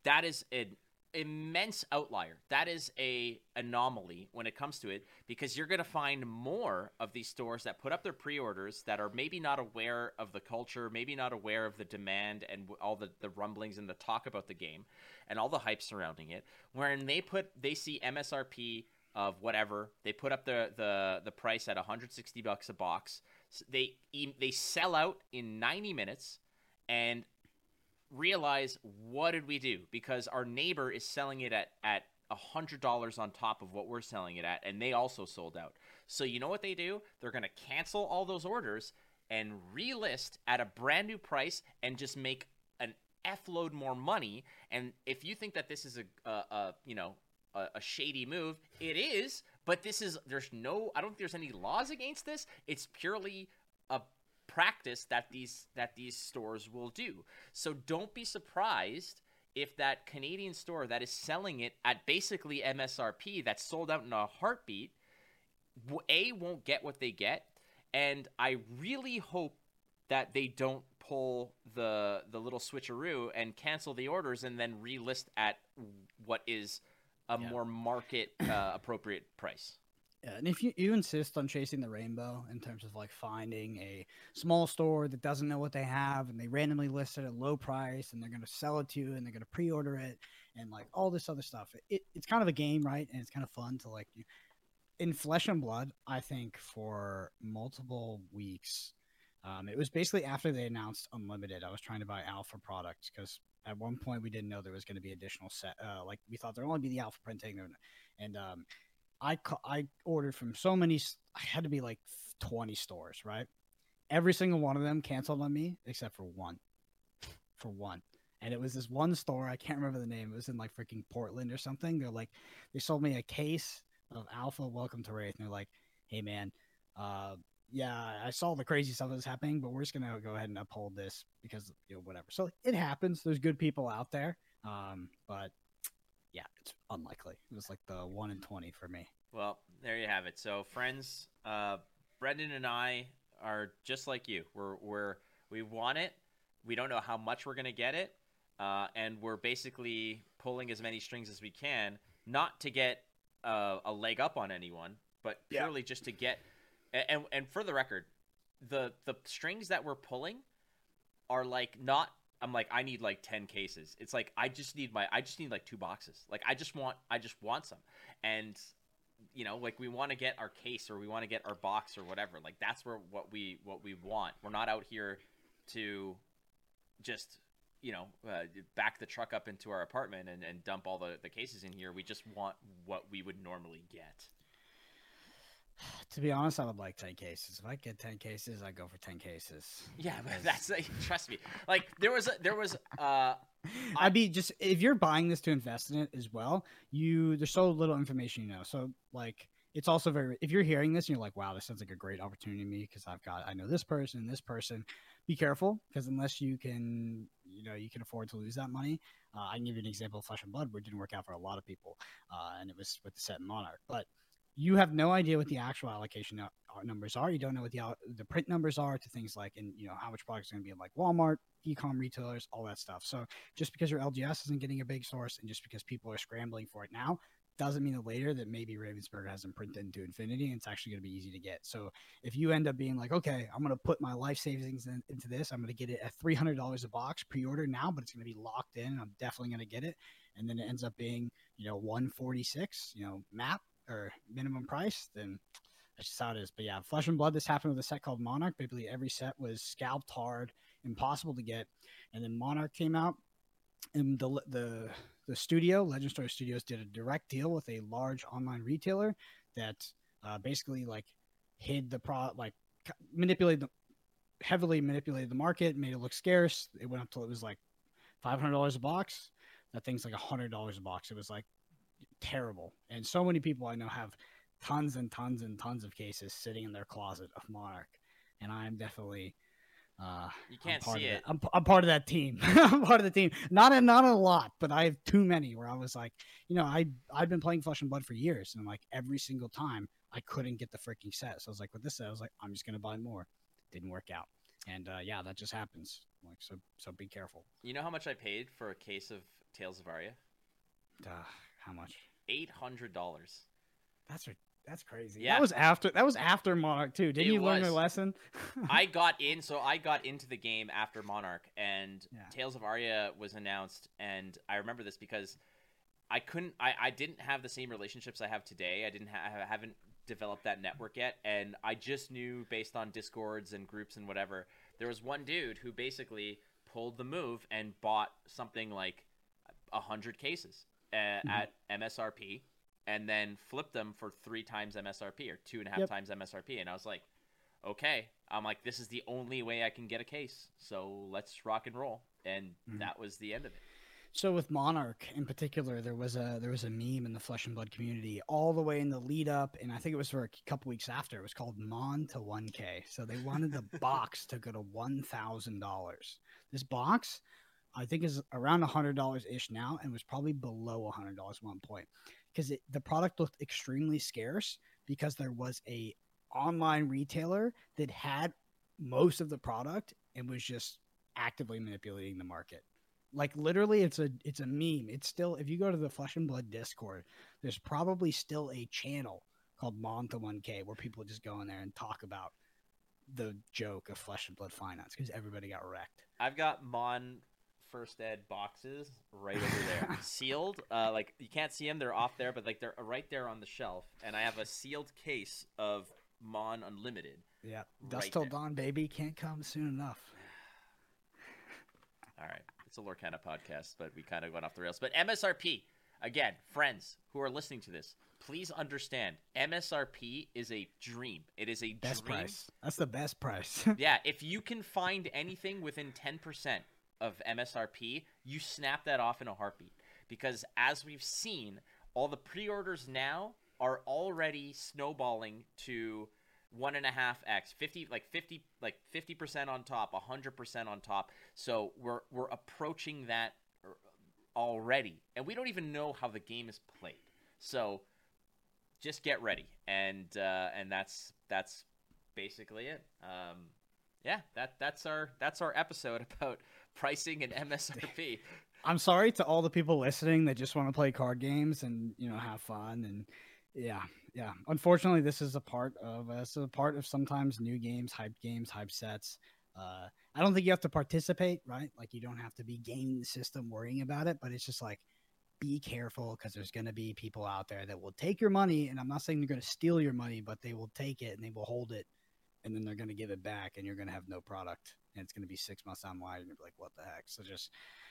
That is an immense outlier. That is a anomaly when it comes to it because you're going to find more of these stores that put up their pre-orders that are maybe not aware of the culture, maybe not aware of the demand and all the, the rumblings and the talk about the game and all the hype surrounding it. Wherein they put they see MSRP of whatever they put up the the the price at 160 bucks a box. They they sell out in 90 minutes and realize what did we do? Because our neighbor is selling it at at a hundred dollars on top of what we're selling it at and they also sold out. So you know what they do? They're going to cancel all those orders and relist at a brand new price and just make an f load more money. And if you think that this is a, a, a you know a, a shady move it is but this is there's no i don't think there's any laws against this. It's purely a practice that these that these stores will do. So don't be surprised if that Canadian store that is selling it at basically MSRP that's sold out in a heartbeat a won't get what they get and I really hope that they don't pull the the little switcheroo and cancel the orders and then relist at what is a Yeah. more market uh, appropriate price. Yeah, and if you, you insist on chasing the rainbow in terms of like finding a small store that doesn't know what they have and they randomly list it at a low price and they're going to sell it to you and they're going to pre-order it and like all this other stuff, it, it's kind of a game, right? And it's kind of fun to like in Flesh and Blood. I think for multiple weeks, um, it was basically after they announced Unlimited. I was trying to buy Alpha products because at one point we didn't know there was going to be additional set. Uh, like we thought there'd only be the Alpha printing, and um, I I ordered from so many. I had to be like twenty stores, right? Every single one of them canceled on me except for one. For one, and it was this one store. I can't remember the name. It was in like freaking Portland or something. They're like, they sold me a case of Alpha Welcome to Rathe, and they're like, hey man, uh, yeah, I saw the crazy stuff that's happening, but we're just gonna go ahead and uphold this because you know whatever. So it happens. There's good people out there, um, but yeah, it's unlikely. It was like the one in twenty for me. Well, there you have it. So, friends, uh, Brendan and I are just like you. We're we're we want it. We don't know how much we're gonna get it, uh, and we're basically pulling as many strings as we can, not to get uh, a leg up on anyone, but Yeah. purely just to get. And and for the record, the the strings that we're pulling are like not. I'm like I need like ten cases. It's like I just need my I just need like two boxes. Like I just want I just want some, and you know, like we want to get our case or we want to get our box or whatever. Like that's where what we what we want. We're not out here to just you know uh, back the truck up into our apartment and, and dump all the, the cases in here. We just want what we would normally get. To be honest, I would like 10 cases. If I get 10 cases, I go for 10 cases. Yeah, but that's like, trust me. Like there was a, there was uh I'd be just if you're buying this to invest in it as well, you there's so little information you know. So like it's also very if you're hearing this and you're like, wow, this sounds like a great opportunity to me because I've got I know this person and this person. Be careful because unless you can you know you can afford to lose that money. Uh, I can give you an example of Flesh and Blood where it didn't work out for a lot of people, uh, and it was with the set Monarch, but. You have no idea what the actual allocation uh, numbers are. You don't know what the the print numbers are to things like, and you know how much product is going to be in like Walmart, e-com retailers, all that stuff. So just because your LGS isn't getting a big source and just because people are scrambling for it now doesn't mean that later that maybe Ravensburger hasn't printed into infinity and it's actually going to be easy to get. So if you end up being like, okay, I'm going to put my life savings in, into this, I'm going to get it at $300 a box pre-order now, but it's going to be locked in. I'm definitely going to get it. And then it ends up being, you know, 146, you know, map or minimum price, then that's just how it is. But yeah, Flesh and Blood, this happened with a set called Monarch. Basically every set was scalped hard, impossible to get. And then Monarch came out and the the the studio legend story studios did a direct deal with a large online retailer that uh, basically like hid the pro like manipulated the heavily manipulated the market made it look scarce it went up till it was like $500 a box that thing's like $100 a box it was like terrible and so many people i know have tons and tons and tons of cases sitting in their closet of monarch and i'm definitely uh you can't see it. I'm, I'm part of that team. I'm part of the team. Not a not a lot, but I have too many where I was like, you know, I I've been playing Flesh and Blood for years, and like every single time I couldn't get the freaking set. So I was like, with this set, I was like, I'm just gonna buy more. Didn't work out, and uh, yeah, that just happens. Like so, so be careful. You know how much I paid for a case of Tales of Aria? Uh, how much? Eight hundred dollars. That's that's crazy. Yeah. That was after that was after Monarch too. Didn't It you learn your lesson? I got in, so I got into the game after Monarch, and Yeah. Tales of Aria was announced, and I remember this because I couldn't, I, I didn't have the same relationships I have today. I didn't have, I haven't developed that network yet, and I just knew based on discords and groups and whatever, there was one dude who basically pulled the move and bought something like a hundred cases uh, Mhm. at MSRP. And then flipped them for three times MSRP or two and a half Yep. times MSRP, and I was like, okay i'm like this is the only way i can get a case so let's rock and roll and Mhm. that was the end of it So with Monarch in particular, there was a there was a meme in the Flesh and Blood community all the way in the lead up, and I think it was for a couple weeks after. It was called Mon to 1K. So they wanted the box to go to one thousand dollars. This box, I think, is around hundred dollars ish now, and was probably below hundred dollars at one point. Because the product looked extremely scarce because there was a online retailer that had most of the product and was just actively manipulating the market. Like literally it's a it's a meme. It's still if you go to the flesh and blood discord there's probably still a channel called mon to 1k where people just go in there and talk about the joke of flesh and blood finance because everybody got wrecked. I've got mon first ed boxes right over there. Sealed uh, like you can't see them they're off there but like they're right there on the shelf and i have a sealed case of mon unlimited yeah Right dusk till there. dawn baby can't come soon enough. All right it's a lorcana podcast but we kind of went off the rails. But msrp again friends who are listening to this please understand msrp is a dream. It is a best dream. price. That's the best price. Yeah, if you can find anything within 10% of MSRP, you snap that off in a heartbeat. Because as we've seen, all the pre orders now are already snowballing to one and a half x 50 like 50 like 50% on top 100% on top. So we're we're approaching that already. And we don't even know how the game is played. So just get ready. And uh, and that's that's basically it. Um, yeah that that's our that's our episode about pricing and msrp i'm sorry to all the people listening that just want to play card games and you know have fun and yeah yeah. Unfortunately this is a part of uh, this is a part of sometimes new games hype games hype sets. Uh i don't think you have to participate right? Like you don't have to be gaming the system worrying about it but it's just like be careful because there's going to be people out there that will take your money. And I'm not saying they're going to steal your money, but they will take it and they will hold it and then they're going to give it back and you're going to have no product and it's going to be six months down the line and you're like what the heck? So just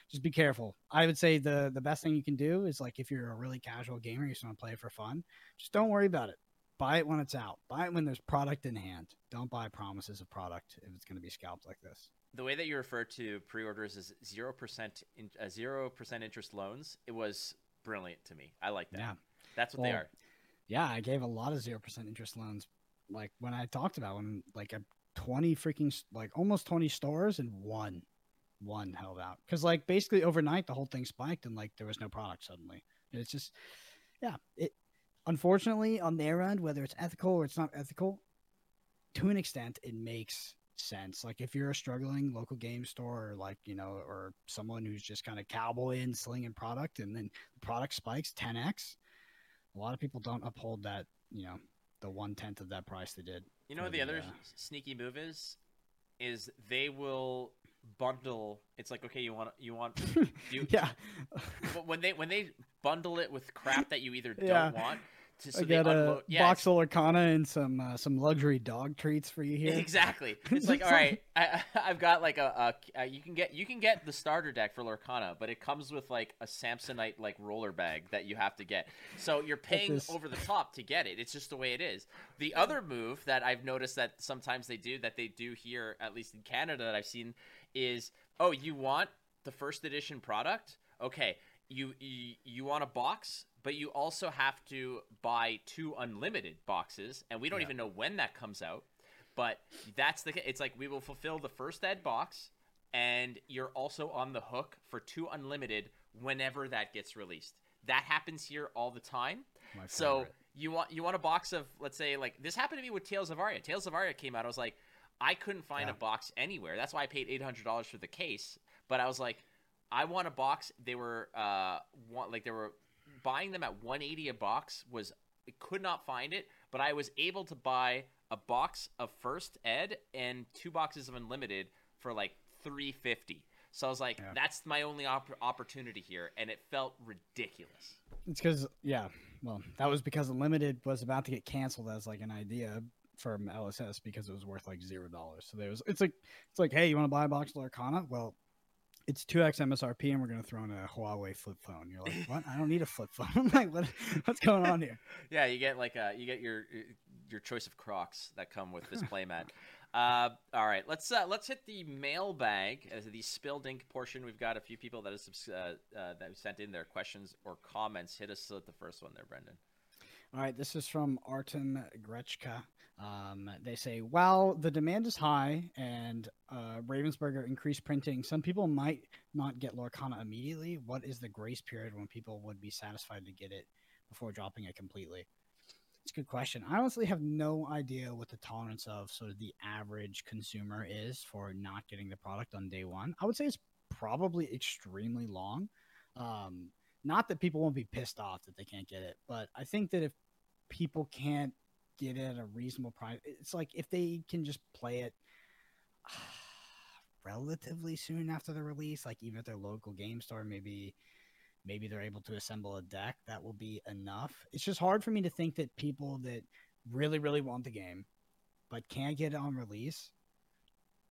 just be careful. I would say the the best thing you can do is like if you're a really casual gamer you just want to play it for fun just don't worry about it. Buy it when it's out. Buy it when there's product in hand. Don't buy promises of product if it's going to be scalped like this. The way that you refer to pre-orders is 0% in, uh, 0% interest loans. It was brilliant to me. I like that. Yeah. That's what Well, they are. yeah i gave a lot of 0% interest loans like when i talked about when like a 20 freaking like almost 20 stores and one one held out. Because like basically overnight the whole thing spiked and like there was no product suddenly. It's just yeah it unfortunately on their end whether it's ethical or it's not ethical to an extent it makes sense. Like if you're a struggling local game store or like you know or someone who's just kind of cowboy and slinging product and then the product spikes 10x a lot of people don't uphold that you know the one tenth of that price they did You know what the the, other sneaky move is? Is they will bundle. It's like okay, you want you want you yeah when they when they bundle it with crap that you either don't want. So I got a yeah, box of Lorcana and some uh, some luxury dog treats for you here. Exactly. It's like, all right, I, I've got like a, a, a you can get you can get the starter deck for Lorcana, but it comes with like a Samsonite like roller bag that you have to get. So you're paying over the top to get it. It's just the way it is. The other move that I've noticed that sometimes they do that they do here, at least in Canada, that I've seen, is oh, you want the first edition product? Okay, you you, you want a box, but you also have to buy two unlimited boxes, and we don't Yeah. even know when that comes out. But that's the. It's like we will fulfill the first ed box, and you're also on the hook for two unlimited whenever that gets released. That happens here all the time. My So favorite. you want you want a box of let's say like this happened to me with Tales of Aria. Tales of Aria came out. I was like, I couldn't find Yeah. a box anywhere. That's why I paid eight hundred dollars for the case. But I was like, I want a box. They were uh want like they were buying them at one eighty a box was I could not find it. But I was able to buy a box of first ed and two boxes of unlimited for like three fifty. So I was like, Yeah. that's my only op- opportunity here, and it felt ridiculous. It's because yeah, well, that was because Unlimited was about to get canceled as like an idea from LSS because it was worth like zero dollars. So there was it's like it's like hey, you want to buy a box of Lorcana? Well, it's two x MSRP and we're gonna throw in a Huawei flip phone. You're like, what? I don't need a flip phone. I'm like, what? What's going on here? Yeah, you get like uh, you get your your choice of Crocs that come with this playmat. uh, all right, let's uh, let's hit the mailbag as the spilled ink portion. We've got a few people that have uh, uh, that sent in their questions or comments. Hit us with the first one there, Brendan. All right, this is from Artem Grechka. Um, they say, while the demand is high and uh, Ravensburger increased printing, some people might not get Lorcana immediately. What is the grace period when people would be satisfied to get it before dropping it completely? It's a good question. I honestly have no idea what the tolerance of sort of the average consumer is for not getting the product on day one. I would say it's probably extremely long. Um, not that people won't be pissed off that they can't get it, but I think that if people can't get it at a reasonable price, it's like if they can just play it relatively soon after the release, like even at their local game store, maybe maybe they're able to assemble a deck that will be enough. It's just hard for me to think that people that really really want the game but can't get it on release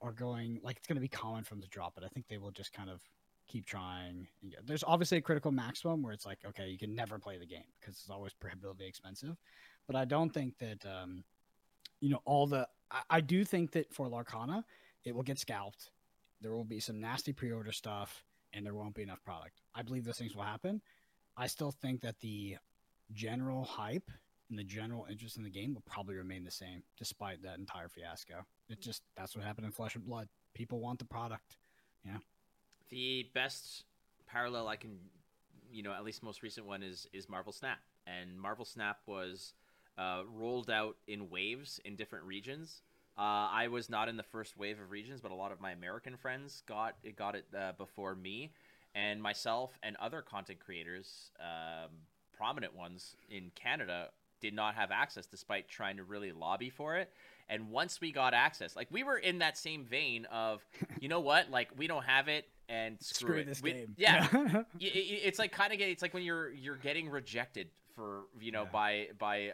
are going like it's going to be common for them to drop it. I think they will just kind of keep trying. There's obviously a critical maximum where it's like, okay, you can never play the game because it's always prohibitively expensive. But I don't think that, um, you know, all the. I, I do think that for Lorcana, it will get scalped. There will be some nasty pre-order stuff, and there won't be enough product. I believe those things will happen. I still think that the general hype and the general interest in the game will probably remain the same despite that entire fiasco. It just that's what happened in Flesh and Blood. People want the product. Yeah. The best parallel I can, you know, at least most recent one is is Marvel Snap, and Marvel Snap was uh, rolled out in waves in different regions. Uh, I was not in the first wave of regions, but a lot of my American friends got it got it uh, before me, and myself and other content creators, um, prominent ones in Canada, did not have access despite trying to really lobby for it. And once we got access, like we were in that same vein of, you know what, like we don't have it, and screw, Screw it. this We- game. Yeah, Y- y- it's like kind of getting. It's like when you're you're getting rejected for you know Yeah. by by a,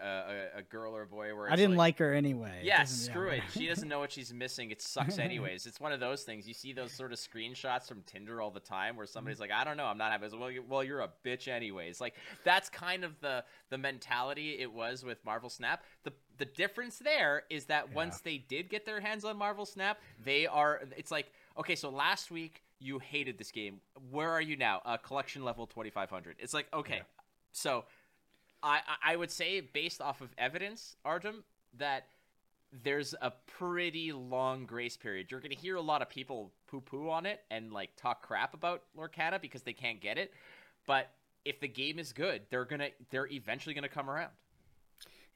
a, a girl or a boy. Where I didn't like her anyway. It Yeah, doesn't- screw it. She doesn't know what she's missing. It sucks anyways. It's one of those things. You see those sort of screenshots from Tinder all the time where somebody's like, "I don't know, I'm not happy." It's, Well, you, well, you're a bitch anyways. Like that's kind of the the mentality it was with Marvel Snap. The the difference there is that Yeah. once they did get their hands on Marvel Snap, they are. It's like okay, so last week you hated this game. Where are you now? Uh, collection level 2500. It's like okay, Yeah. so I I would say based off of evidence, Artem, that there's a pretty long grace period. You're going to hear a lot of people poo poo on it and like talk crap about Lorcana because they can't get it. But if the game is good, they're gonna they're eventually gonna come around.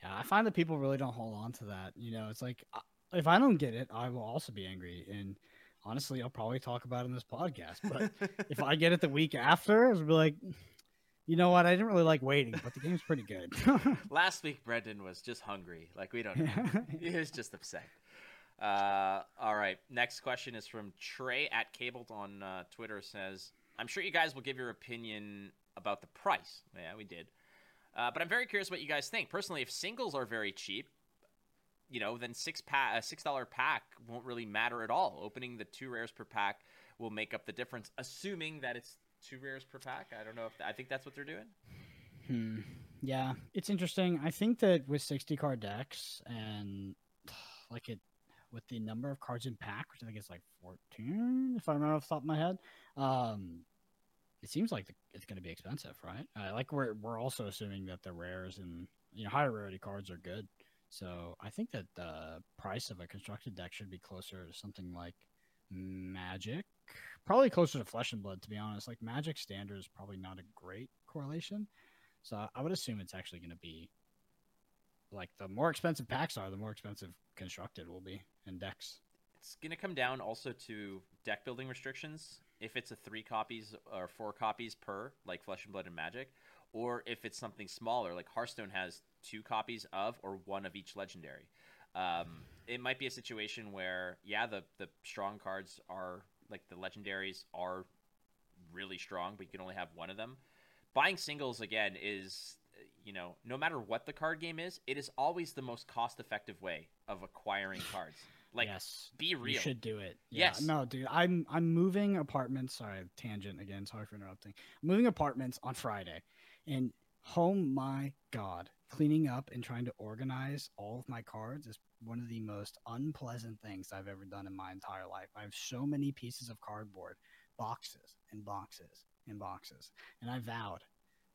Yeah, I find that people really don't hold on to that. You know, it's like uh, if I don't get it, I will also be angry. And honestly, I'll probably talk about it in this podcast. But if I get it the week after, I'll be like, you know what? I didn't really like waiting, but the game's pretty good. Last week, Brendan was just hungry. Like we don't know. he was just upset. Uh, all right. Next question is from Trey at Cabled on uh, Twitter. Says, "I'm sure you guys will give your opinion about the price. Yeah, we did. Uh, but I'm very curious what you guys think. Personally, if singles are very cheap, you know, then six pa- a six dollar pack won't really matter at all. Opening the two rares per pack will make up the difference, assuming that it's two rares per pack. I don't know if I think that's what they're doing. Hmm. Yeah, it's interesting. I think that with 60 card decks and like it with the number of cards in pack, which I think is like 14, if I remember off the top of my head, um, it seems like the, it's going to be expensive, right? Uh, like we're we're also assuming that the rares and you know higher rarity cards are good. So I think that the price of a constructed deck should be closer to something like Magic, probably closer to Flesh and Blood, to be honest. Like Magic Standard is probably not a great correlation. So I- would assume it's actually going to be like the more expensive packs are, the more expensive constructed will be in decks. It's going to come down also to deck building restrictions. If it's a three copies or four copies per, like Flesh and Blood and Magic, or if it's something smaller, like Hearthstone has two copies of or one of each legendary. Um, it might be a situation where, yeah, the the strong cards are like the legendaries are really strong, but you can only have one of them. Buying singles again is, you know, no matter what the card game is, it is always the most cost effective way of acquiring cards. Like, yes, be real. you should do it. Yes. Yeah, no, dude, I'm I'm moving apartments. Sorry, tangent again. Sorry for interrupting. I'm moving apartments on Friday, and oh my god, cleaning up and trying to organize all of my cards is one of the most unpleasant things I've ever done in my entire life. I have so many pieces of cardboard, boxes and boxes and boxes, and I vowed,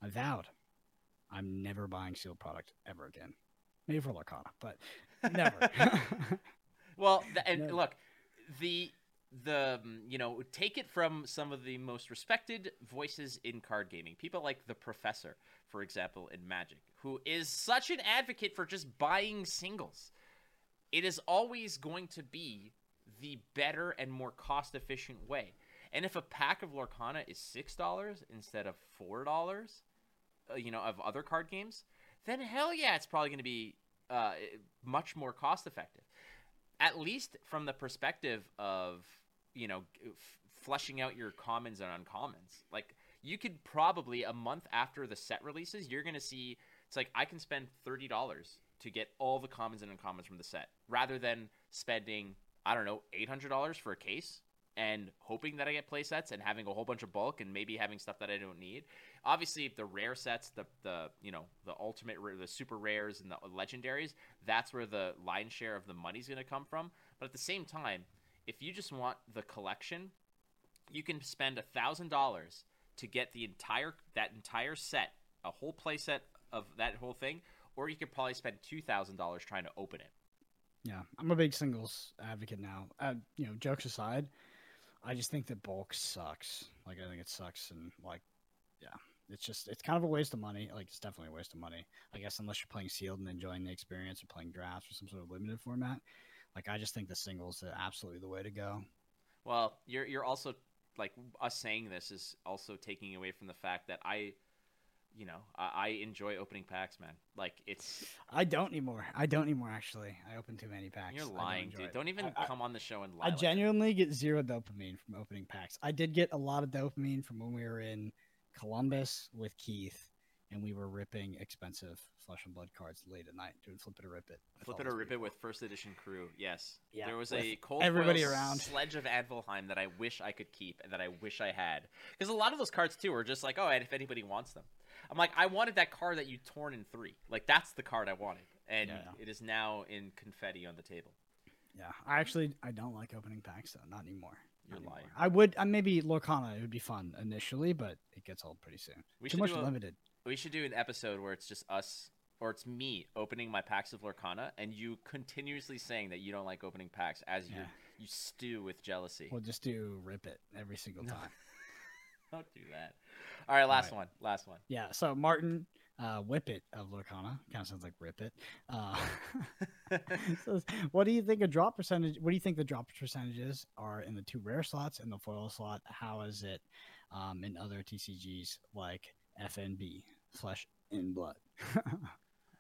I vowed, I'm never buying sealed product ever again. Maybe for Lorcana, but never. Well, and look, the the mm, you know take it from some of the most respected voices in card gaming people like the professor for example in magic who is such an advocate for just buying singles it is always going to be the better and more cost efficient way. And if a pack of lorcana is six dollars instead of four dollars uh, you know of other card games then hell yeah it's probably going to be uh, much more cost effective at least from the perspective of you know f- fleshing out your commons and uncommons. Like you could probably a month after the set releases you're going to see it's like i can spend $30 to get all the commons and uncommons from the set rather than spending i don't know $800 for a case and hoping that i get play sets and having a whole bunch of bulk and maybe having stuff that i don't need. Obviously the rare sets the the you know the ultimate the super rares and the legendaries that's where the lion's share of the money's going to come from. But at the same time if you just want the collection you can spend a thousand dollars to get the entire that entire set a whole play set of that whole thing or you could probably spend two thousand dollars trying to open it Yeah, I'm a big singles advocate now. Uh, you know, jokes aside, I just think that bulk sucks. Like, I think it sucks, and like, yeah, it's just it's kind of a waste of money. Like, it's definitely a waste of money. I guess unless you're playing sealed and enjoying the experience, or playing drafts or some sort of limited format. Like, I just think the singles are absolutely the way to go. Well, you're you're also like us saying this is also taking away from the fact that I you know, I, I enjoy opening packs, man. Like it's I don't anymore. I don't anymore. Actually, I open too many packs. you're I don't lying, dude. it. Don't even I- come on the show and lie. I like genuinely get zero dopamine from opening packs. I did get a lot of dopamine from when we were in Columbus with Keith, and we were ripping expensive flesh and blood cards late at night, doing flip it or rip it. Flip it or rip pretty it with first edition crew. Yes. Yeah, there was a cold everybody around. sledge of Anvilheim that I wish I could keep and that I wish I had. Because a lot of those cards too are just like, oh, and if anybody wants them. I'm like, I wanted that card that you torn in three. Like that's the card I wanted, and Yeah. it is now in confetti on the table. Yeah, I actually I don't like opening packs though. Not anymore. You're Not anymore. lying. I would uh, maybe Lorcana. It would be fun initially, but it gets old pretty soon. We Too should much do a- limited. We should do an episode where it's just us, or it's me opening my packs of Lorcana, and you continuously saying that you don't like opening packs as you Yeah. you stew with jealousy. We'll just do rip it every single time. Don't do that. All right, last right. one. Last one. Yeah. So Martin uh, Whippet of Lorcana kind of sounds like Rip It. Uh, what do you think a drop percentage? What do you think the drop percentages are in the two rare slots and the foil slot? How is it um, in other TCGs like FNB Flesh in Blood?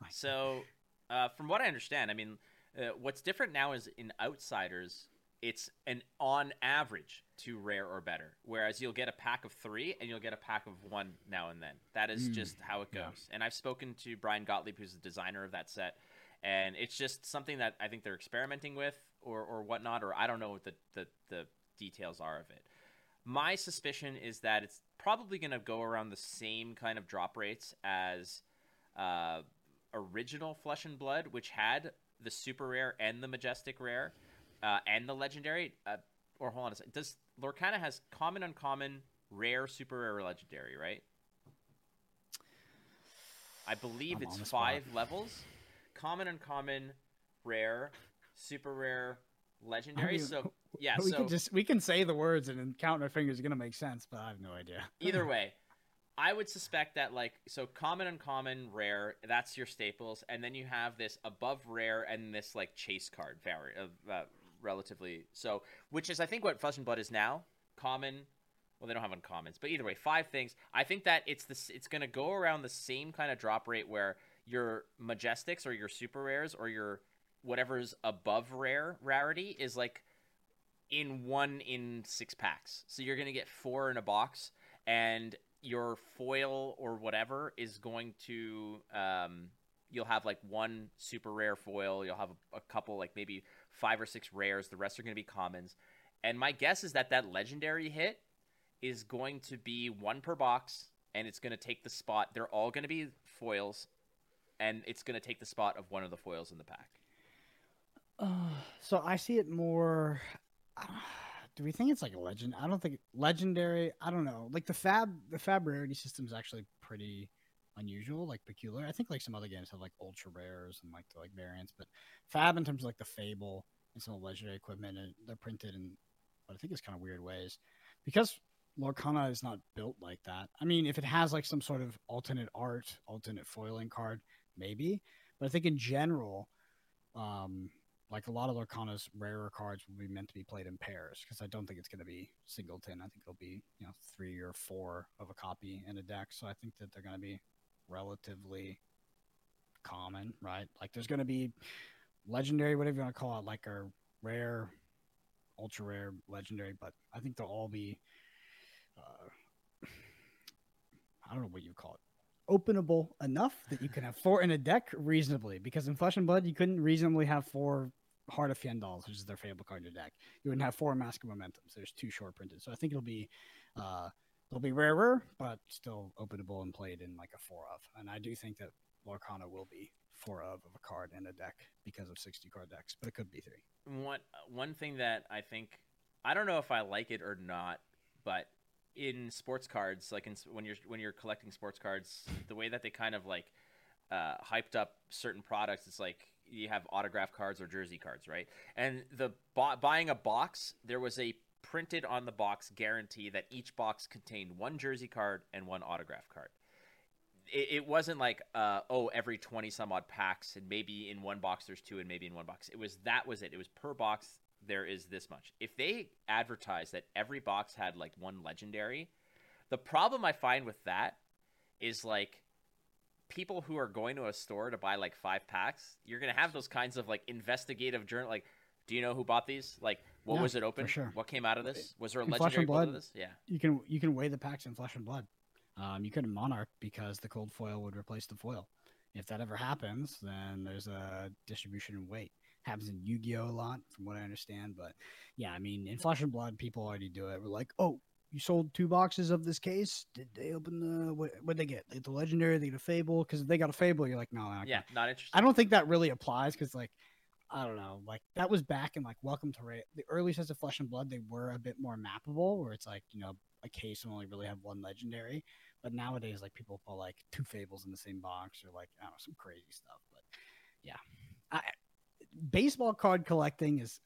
So, uh, from what I understand, I mean, uh, what's different now is in Outsiders, it's an on average two rare or better. Whereas you'll get a pack of three and you'll get a pack of one now and then. That is Mm, just how it goes. yeah. And I've spoken to Brian Gottlieb, who's the designer of that set, and it's just something that I think they're experimenting with or, or whatnot, or I don't know what the, the, the details are of it. My suspicion is that it's probably going to go around the same kind of drop rates as uh, original Flesh and Blood, which had the super rare and the majestic rare uh, and the legendary. Uh, or hold on a second. Does Lorcana has common, uncommon, rare, super rare, or legendary, right? I believe I'm it's the spot. five levels: common, uncommon, rare, super rare, legendary. mean, so yeah, we so can just we can say the words and then count our fingers. It's gonna make sense, but I have no idea. either way i would suspect that like so common uncommon rare that's your staples and then you have this above rare and this like chase card vari- uh, uh, relatively so which is i think what flesh and blood is now common well they don't have uncommons but either way five things i think that it's this it's going to go around the same kind of drop rate where your majestics or your super rares or your whatever's above rare rarity is like in one in six packs. So you're going to get four in a box, and your foil or whatever is going to. Um, you'll have like one super rare foil. You'll have a, a couple, like maybe five or six rares. The rest are going to be commons. And my guess is that that legendary hit is going to be one per box, and it's going to take the spot. They're all going to be foils, and it's going to take the spot of one of the foils in the pack. so I see it more. Uh, do we think it's like a legend? I don't think legendary. I don't know. Like the fab, the fab rarity system is actually pretty unusual, like peculiar. I think like some other games have like ultra rares and like the like variants, but fab in terms of like the fable and some of the legendary equipment, and they're printed in what I think is kind of weird ways because Lorcana is not built like that. I mean, if it has like some sort of alternate art, alternate foiling card, maybe. But I think in general, um, like a lot of Lorcana's rarer cards will be meant to be played in pairs because I don't think it's going to be singleton. I think it'll be you know three or four of a copy in a deck. So I think that they're going to be relatively common, right? Like there's going to be legendary, whatever you want to call it, like a rare, ultra rare, legendary, but I think they'll all be. Uh, I don't know what you call it openable enough that you can have four in a deck reasonably. Because in Flesh and Blood, you couldn't reasonably have four Heart of Fyendals, which is their fable card in your deck. You wouldn't have four Mask of Momentum. So there's two short printed. So I think it'll be uh, they'll be rarer, but still openable and played in like a four of. And I do think that Lorcana will be four of of a card in a deck because of 60 card decks, but it could be three. one one thing that I think I don't know if I like it or not, but in sports cards, like in, when you're when you're collecting sports cards, the way that they kind of like uh, hyped up certain products, it's like you have autograph cards or jersey cards, right? And the bu- buying a box, there was a printed on the box guarantee that each box contained one jersey card and one autograph card. It, it wasn't like uh, oh every 20 some odd packs and maybe in one box there's two and maybe in one box it was that was it it was per box there is this much if they advertise that every box had like one legendary the problem i find with that is like people who are going to a store to buy like five packs, you're gonna have those kinds of like investigative journal. Like, do you know who bought these? Like, what Yeah, was it for open? sure. What came out of this? Was there a In Flesh legendary and build of Blood. this? Yeah. You can you can weigh the packs in flesh and blood. Um, you couldn't monarch because the cold foil would replace the foil. If that ever happens, then there's a distribution in weight. Happens in Yu-Gi-Oh a lot, from what I understand. But yeah, I mean, in Flesh and Blood, people already do it. We're like, oh, you sold two boxes of this case. Did they open the what? What they get? They get the legendary. They get a fable. Because if they got a fable, you're like, no, I Yeah. Not interested. I don't think that really applies because, like, I don't know, like that was back in like Welcome to Rathe. The early sets of Flesh and Blood, they were a bit more mappable, where it's like you know a case will only really have one legendary. But nowadays, like people put like two fables in the same box or like I don't know some crazy stuff. But yeah, I, baseball card collecting is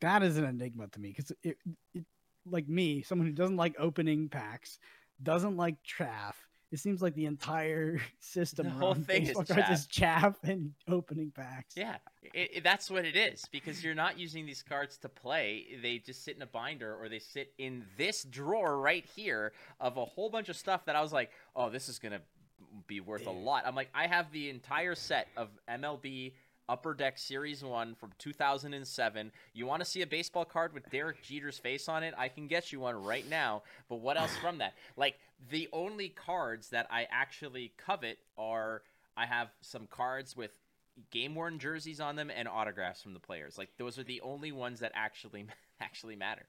that is an enigma to me because it, it like me, someone who doesn't like opening packs, doesn't like chaff. It seems like the entire system The whole thing is is chaff and opening packs. Yeah, it, it- that's what it is because you're not using these cards to play. They just sit in a binder or they sit in this drawer right here of a whole bunch of stuff that I was like, oh, this is gonna be worth a lot. I'm like, I have the entire set of MLB Upper Deck Series One from 2007. You want to see a baseball card with Derek Jeter's face on it? I can get you one right now. But what else from that? Like the only cards that I actually covet are I have some cards with game worn jerseys on them and autographs from the players. Like those are the only ones that actually actually matter.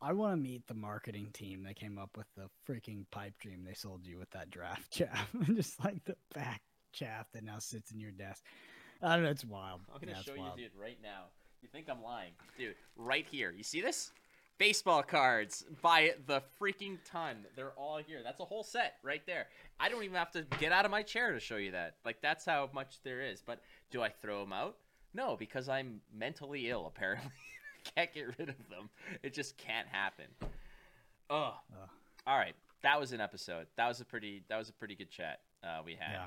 I want to meet the marketing team that came up with the freaking pipe dream they sold you with that draft chaff, just like the back chaff that now sits in your desk. I don't know. It's wild. I'm gonna Yeah, show you dude right now. You think I'm lying, dude? Right here. You see this? Baseball cards by the freaking ton. They're all here. That's a whole set right there. I don't even have to get out of my chair to show you that. Like that's how much there is. But do I throw them out? No, because I'm mentally ill. Apparently, can't get rid of them. It just can't happen. Oh, Ugh. all right. That was an episode. That was a pretty. That was a pretty good chat uh, we had. Yeah.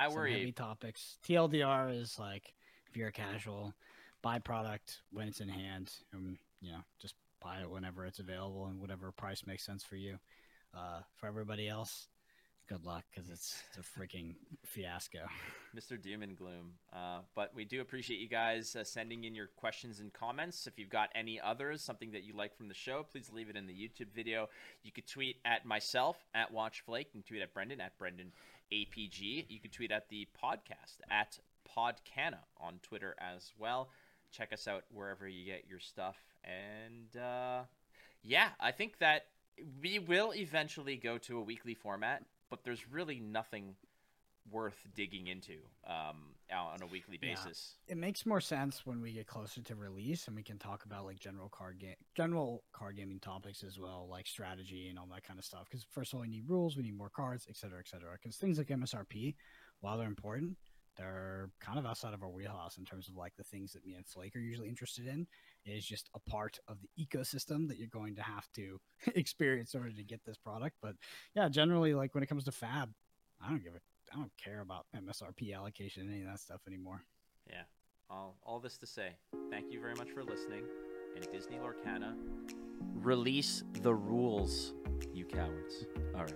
I Some worry. heavy topics. TLDR is like if you're a casual, buy product when it's in hand, and you know just buy it whenever it's available and whatever price makes sense for you. Uh, for everybody else, good luck because it's it's a freaking fiasco. Mr. Doom and Gloom. Uh, but we do appreciate you guys uh, sending in your questions and comments. If you've got any others, something that you like from the show, please leave it in the YouTube video. You could tweet at myself at WatchFlake. and tweet at Brendan at Brendan APG. You can tweet at the podcast at Podcana on Twitter as well. Check us out wherever you get your stuff. And uh, yeah, I think that we will eventually go to a weekly format, but there's really nothing worth digging into um, on a weekly Yeah. basis. it makes more sense when we get closer to release and we can talk about like general card game general card gaming topics as well like strategy and all that kind of stuff because first of all we need rules we need more cards etc cetera, etc cetera. because things like msrp while they're important they're kind of outside of our wheelhouse in terms of like the things that me and flake are usually interested in it is just a part of the ecosystem that you're going to have to experience in order to get this product but yeah generally like when it comes to fab i don't give it i don't care about msrp allocation any of that stuff anymore Yeah. All, all this to say, thank you very much for listening. And Disney Lorcana, release the rules, you cowards. All right.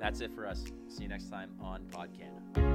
That's it for us. See you next time on Podcana.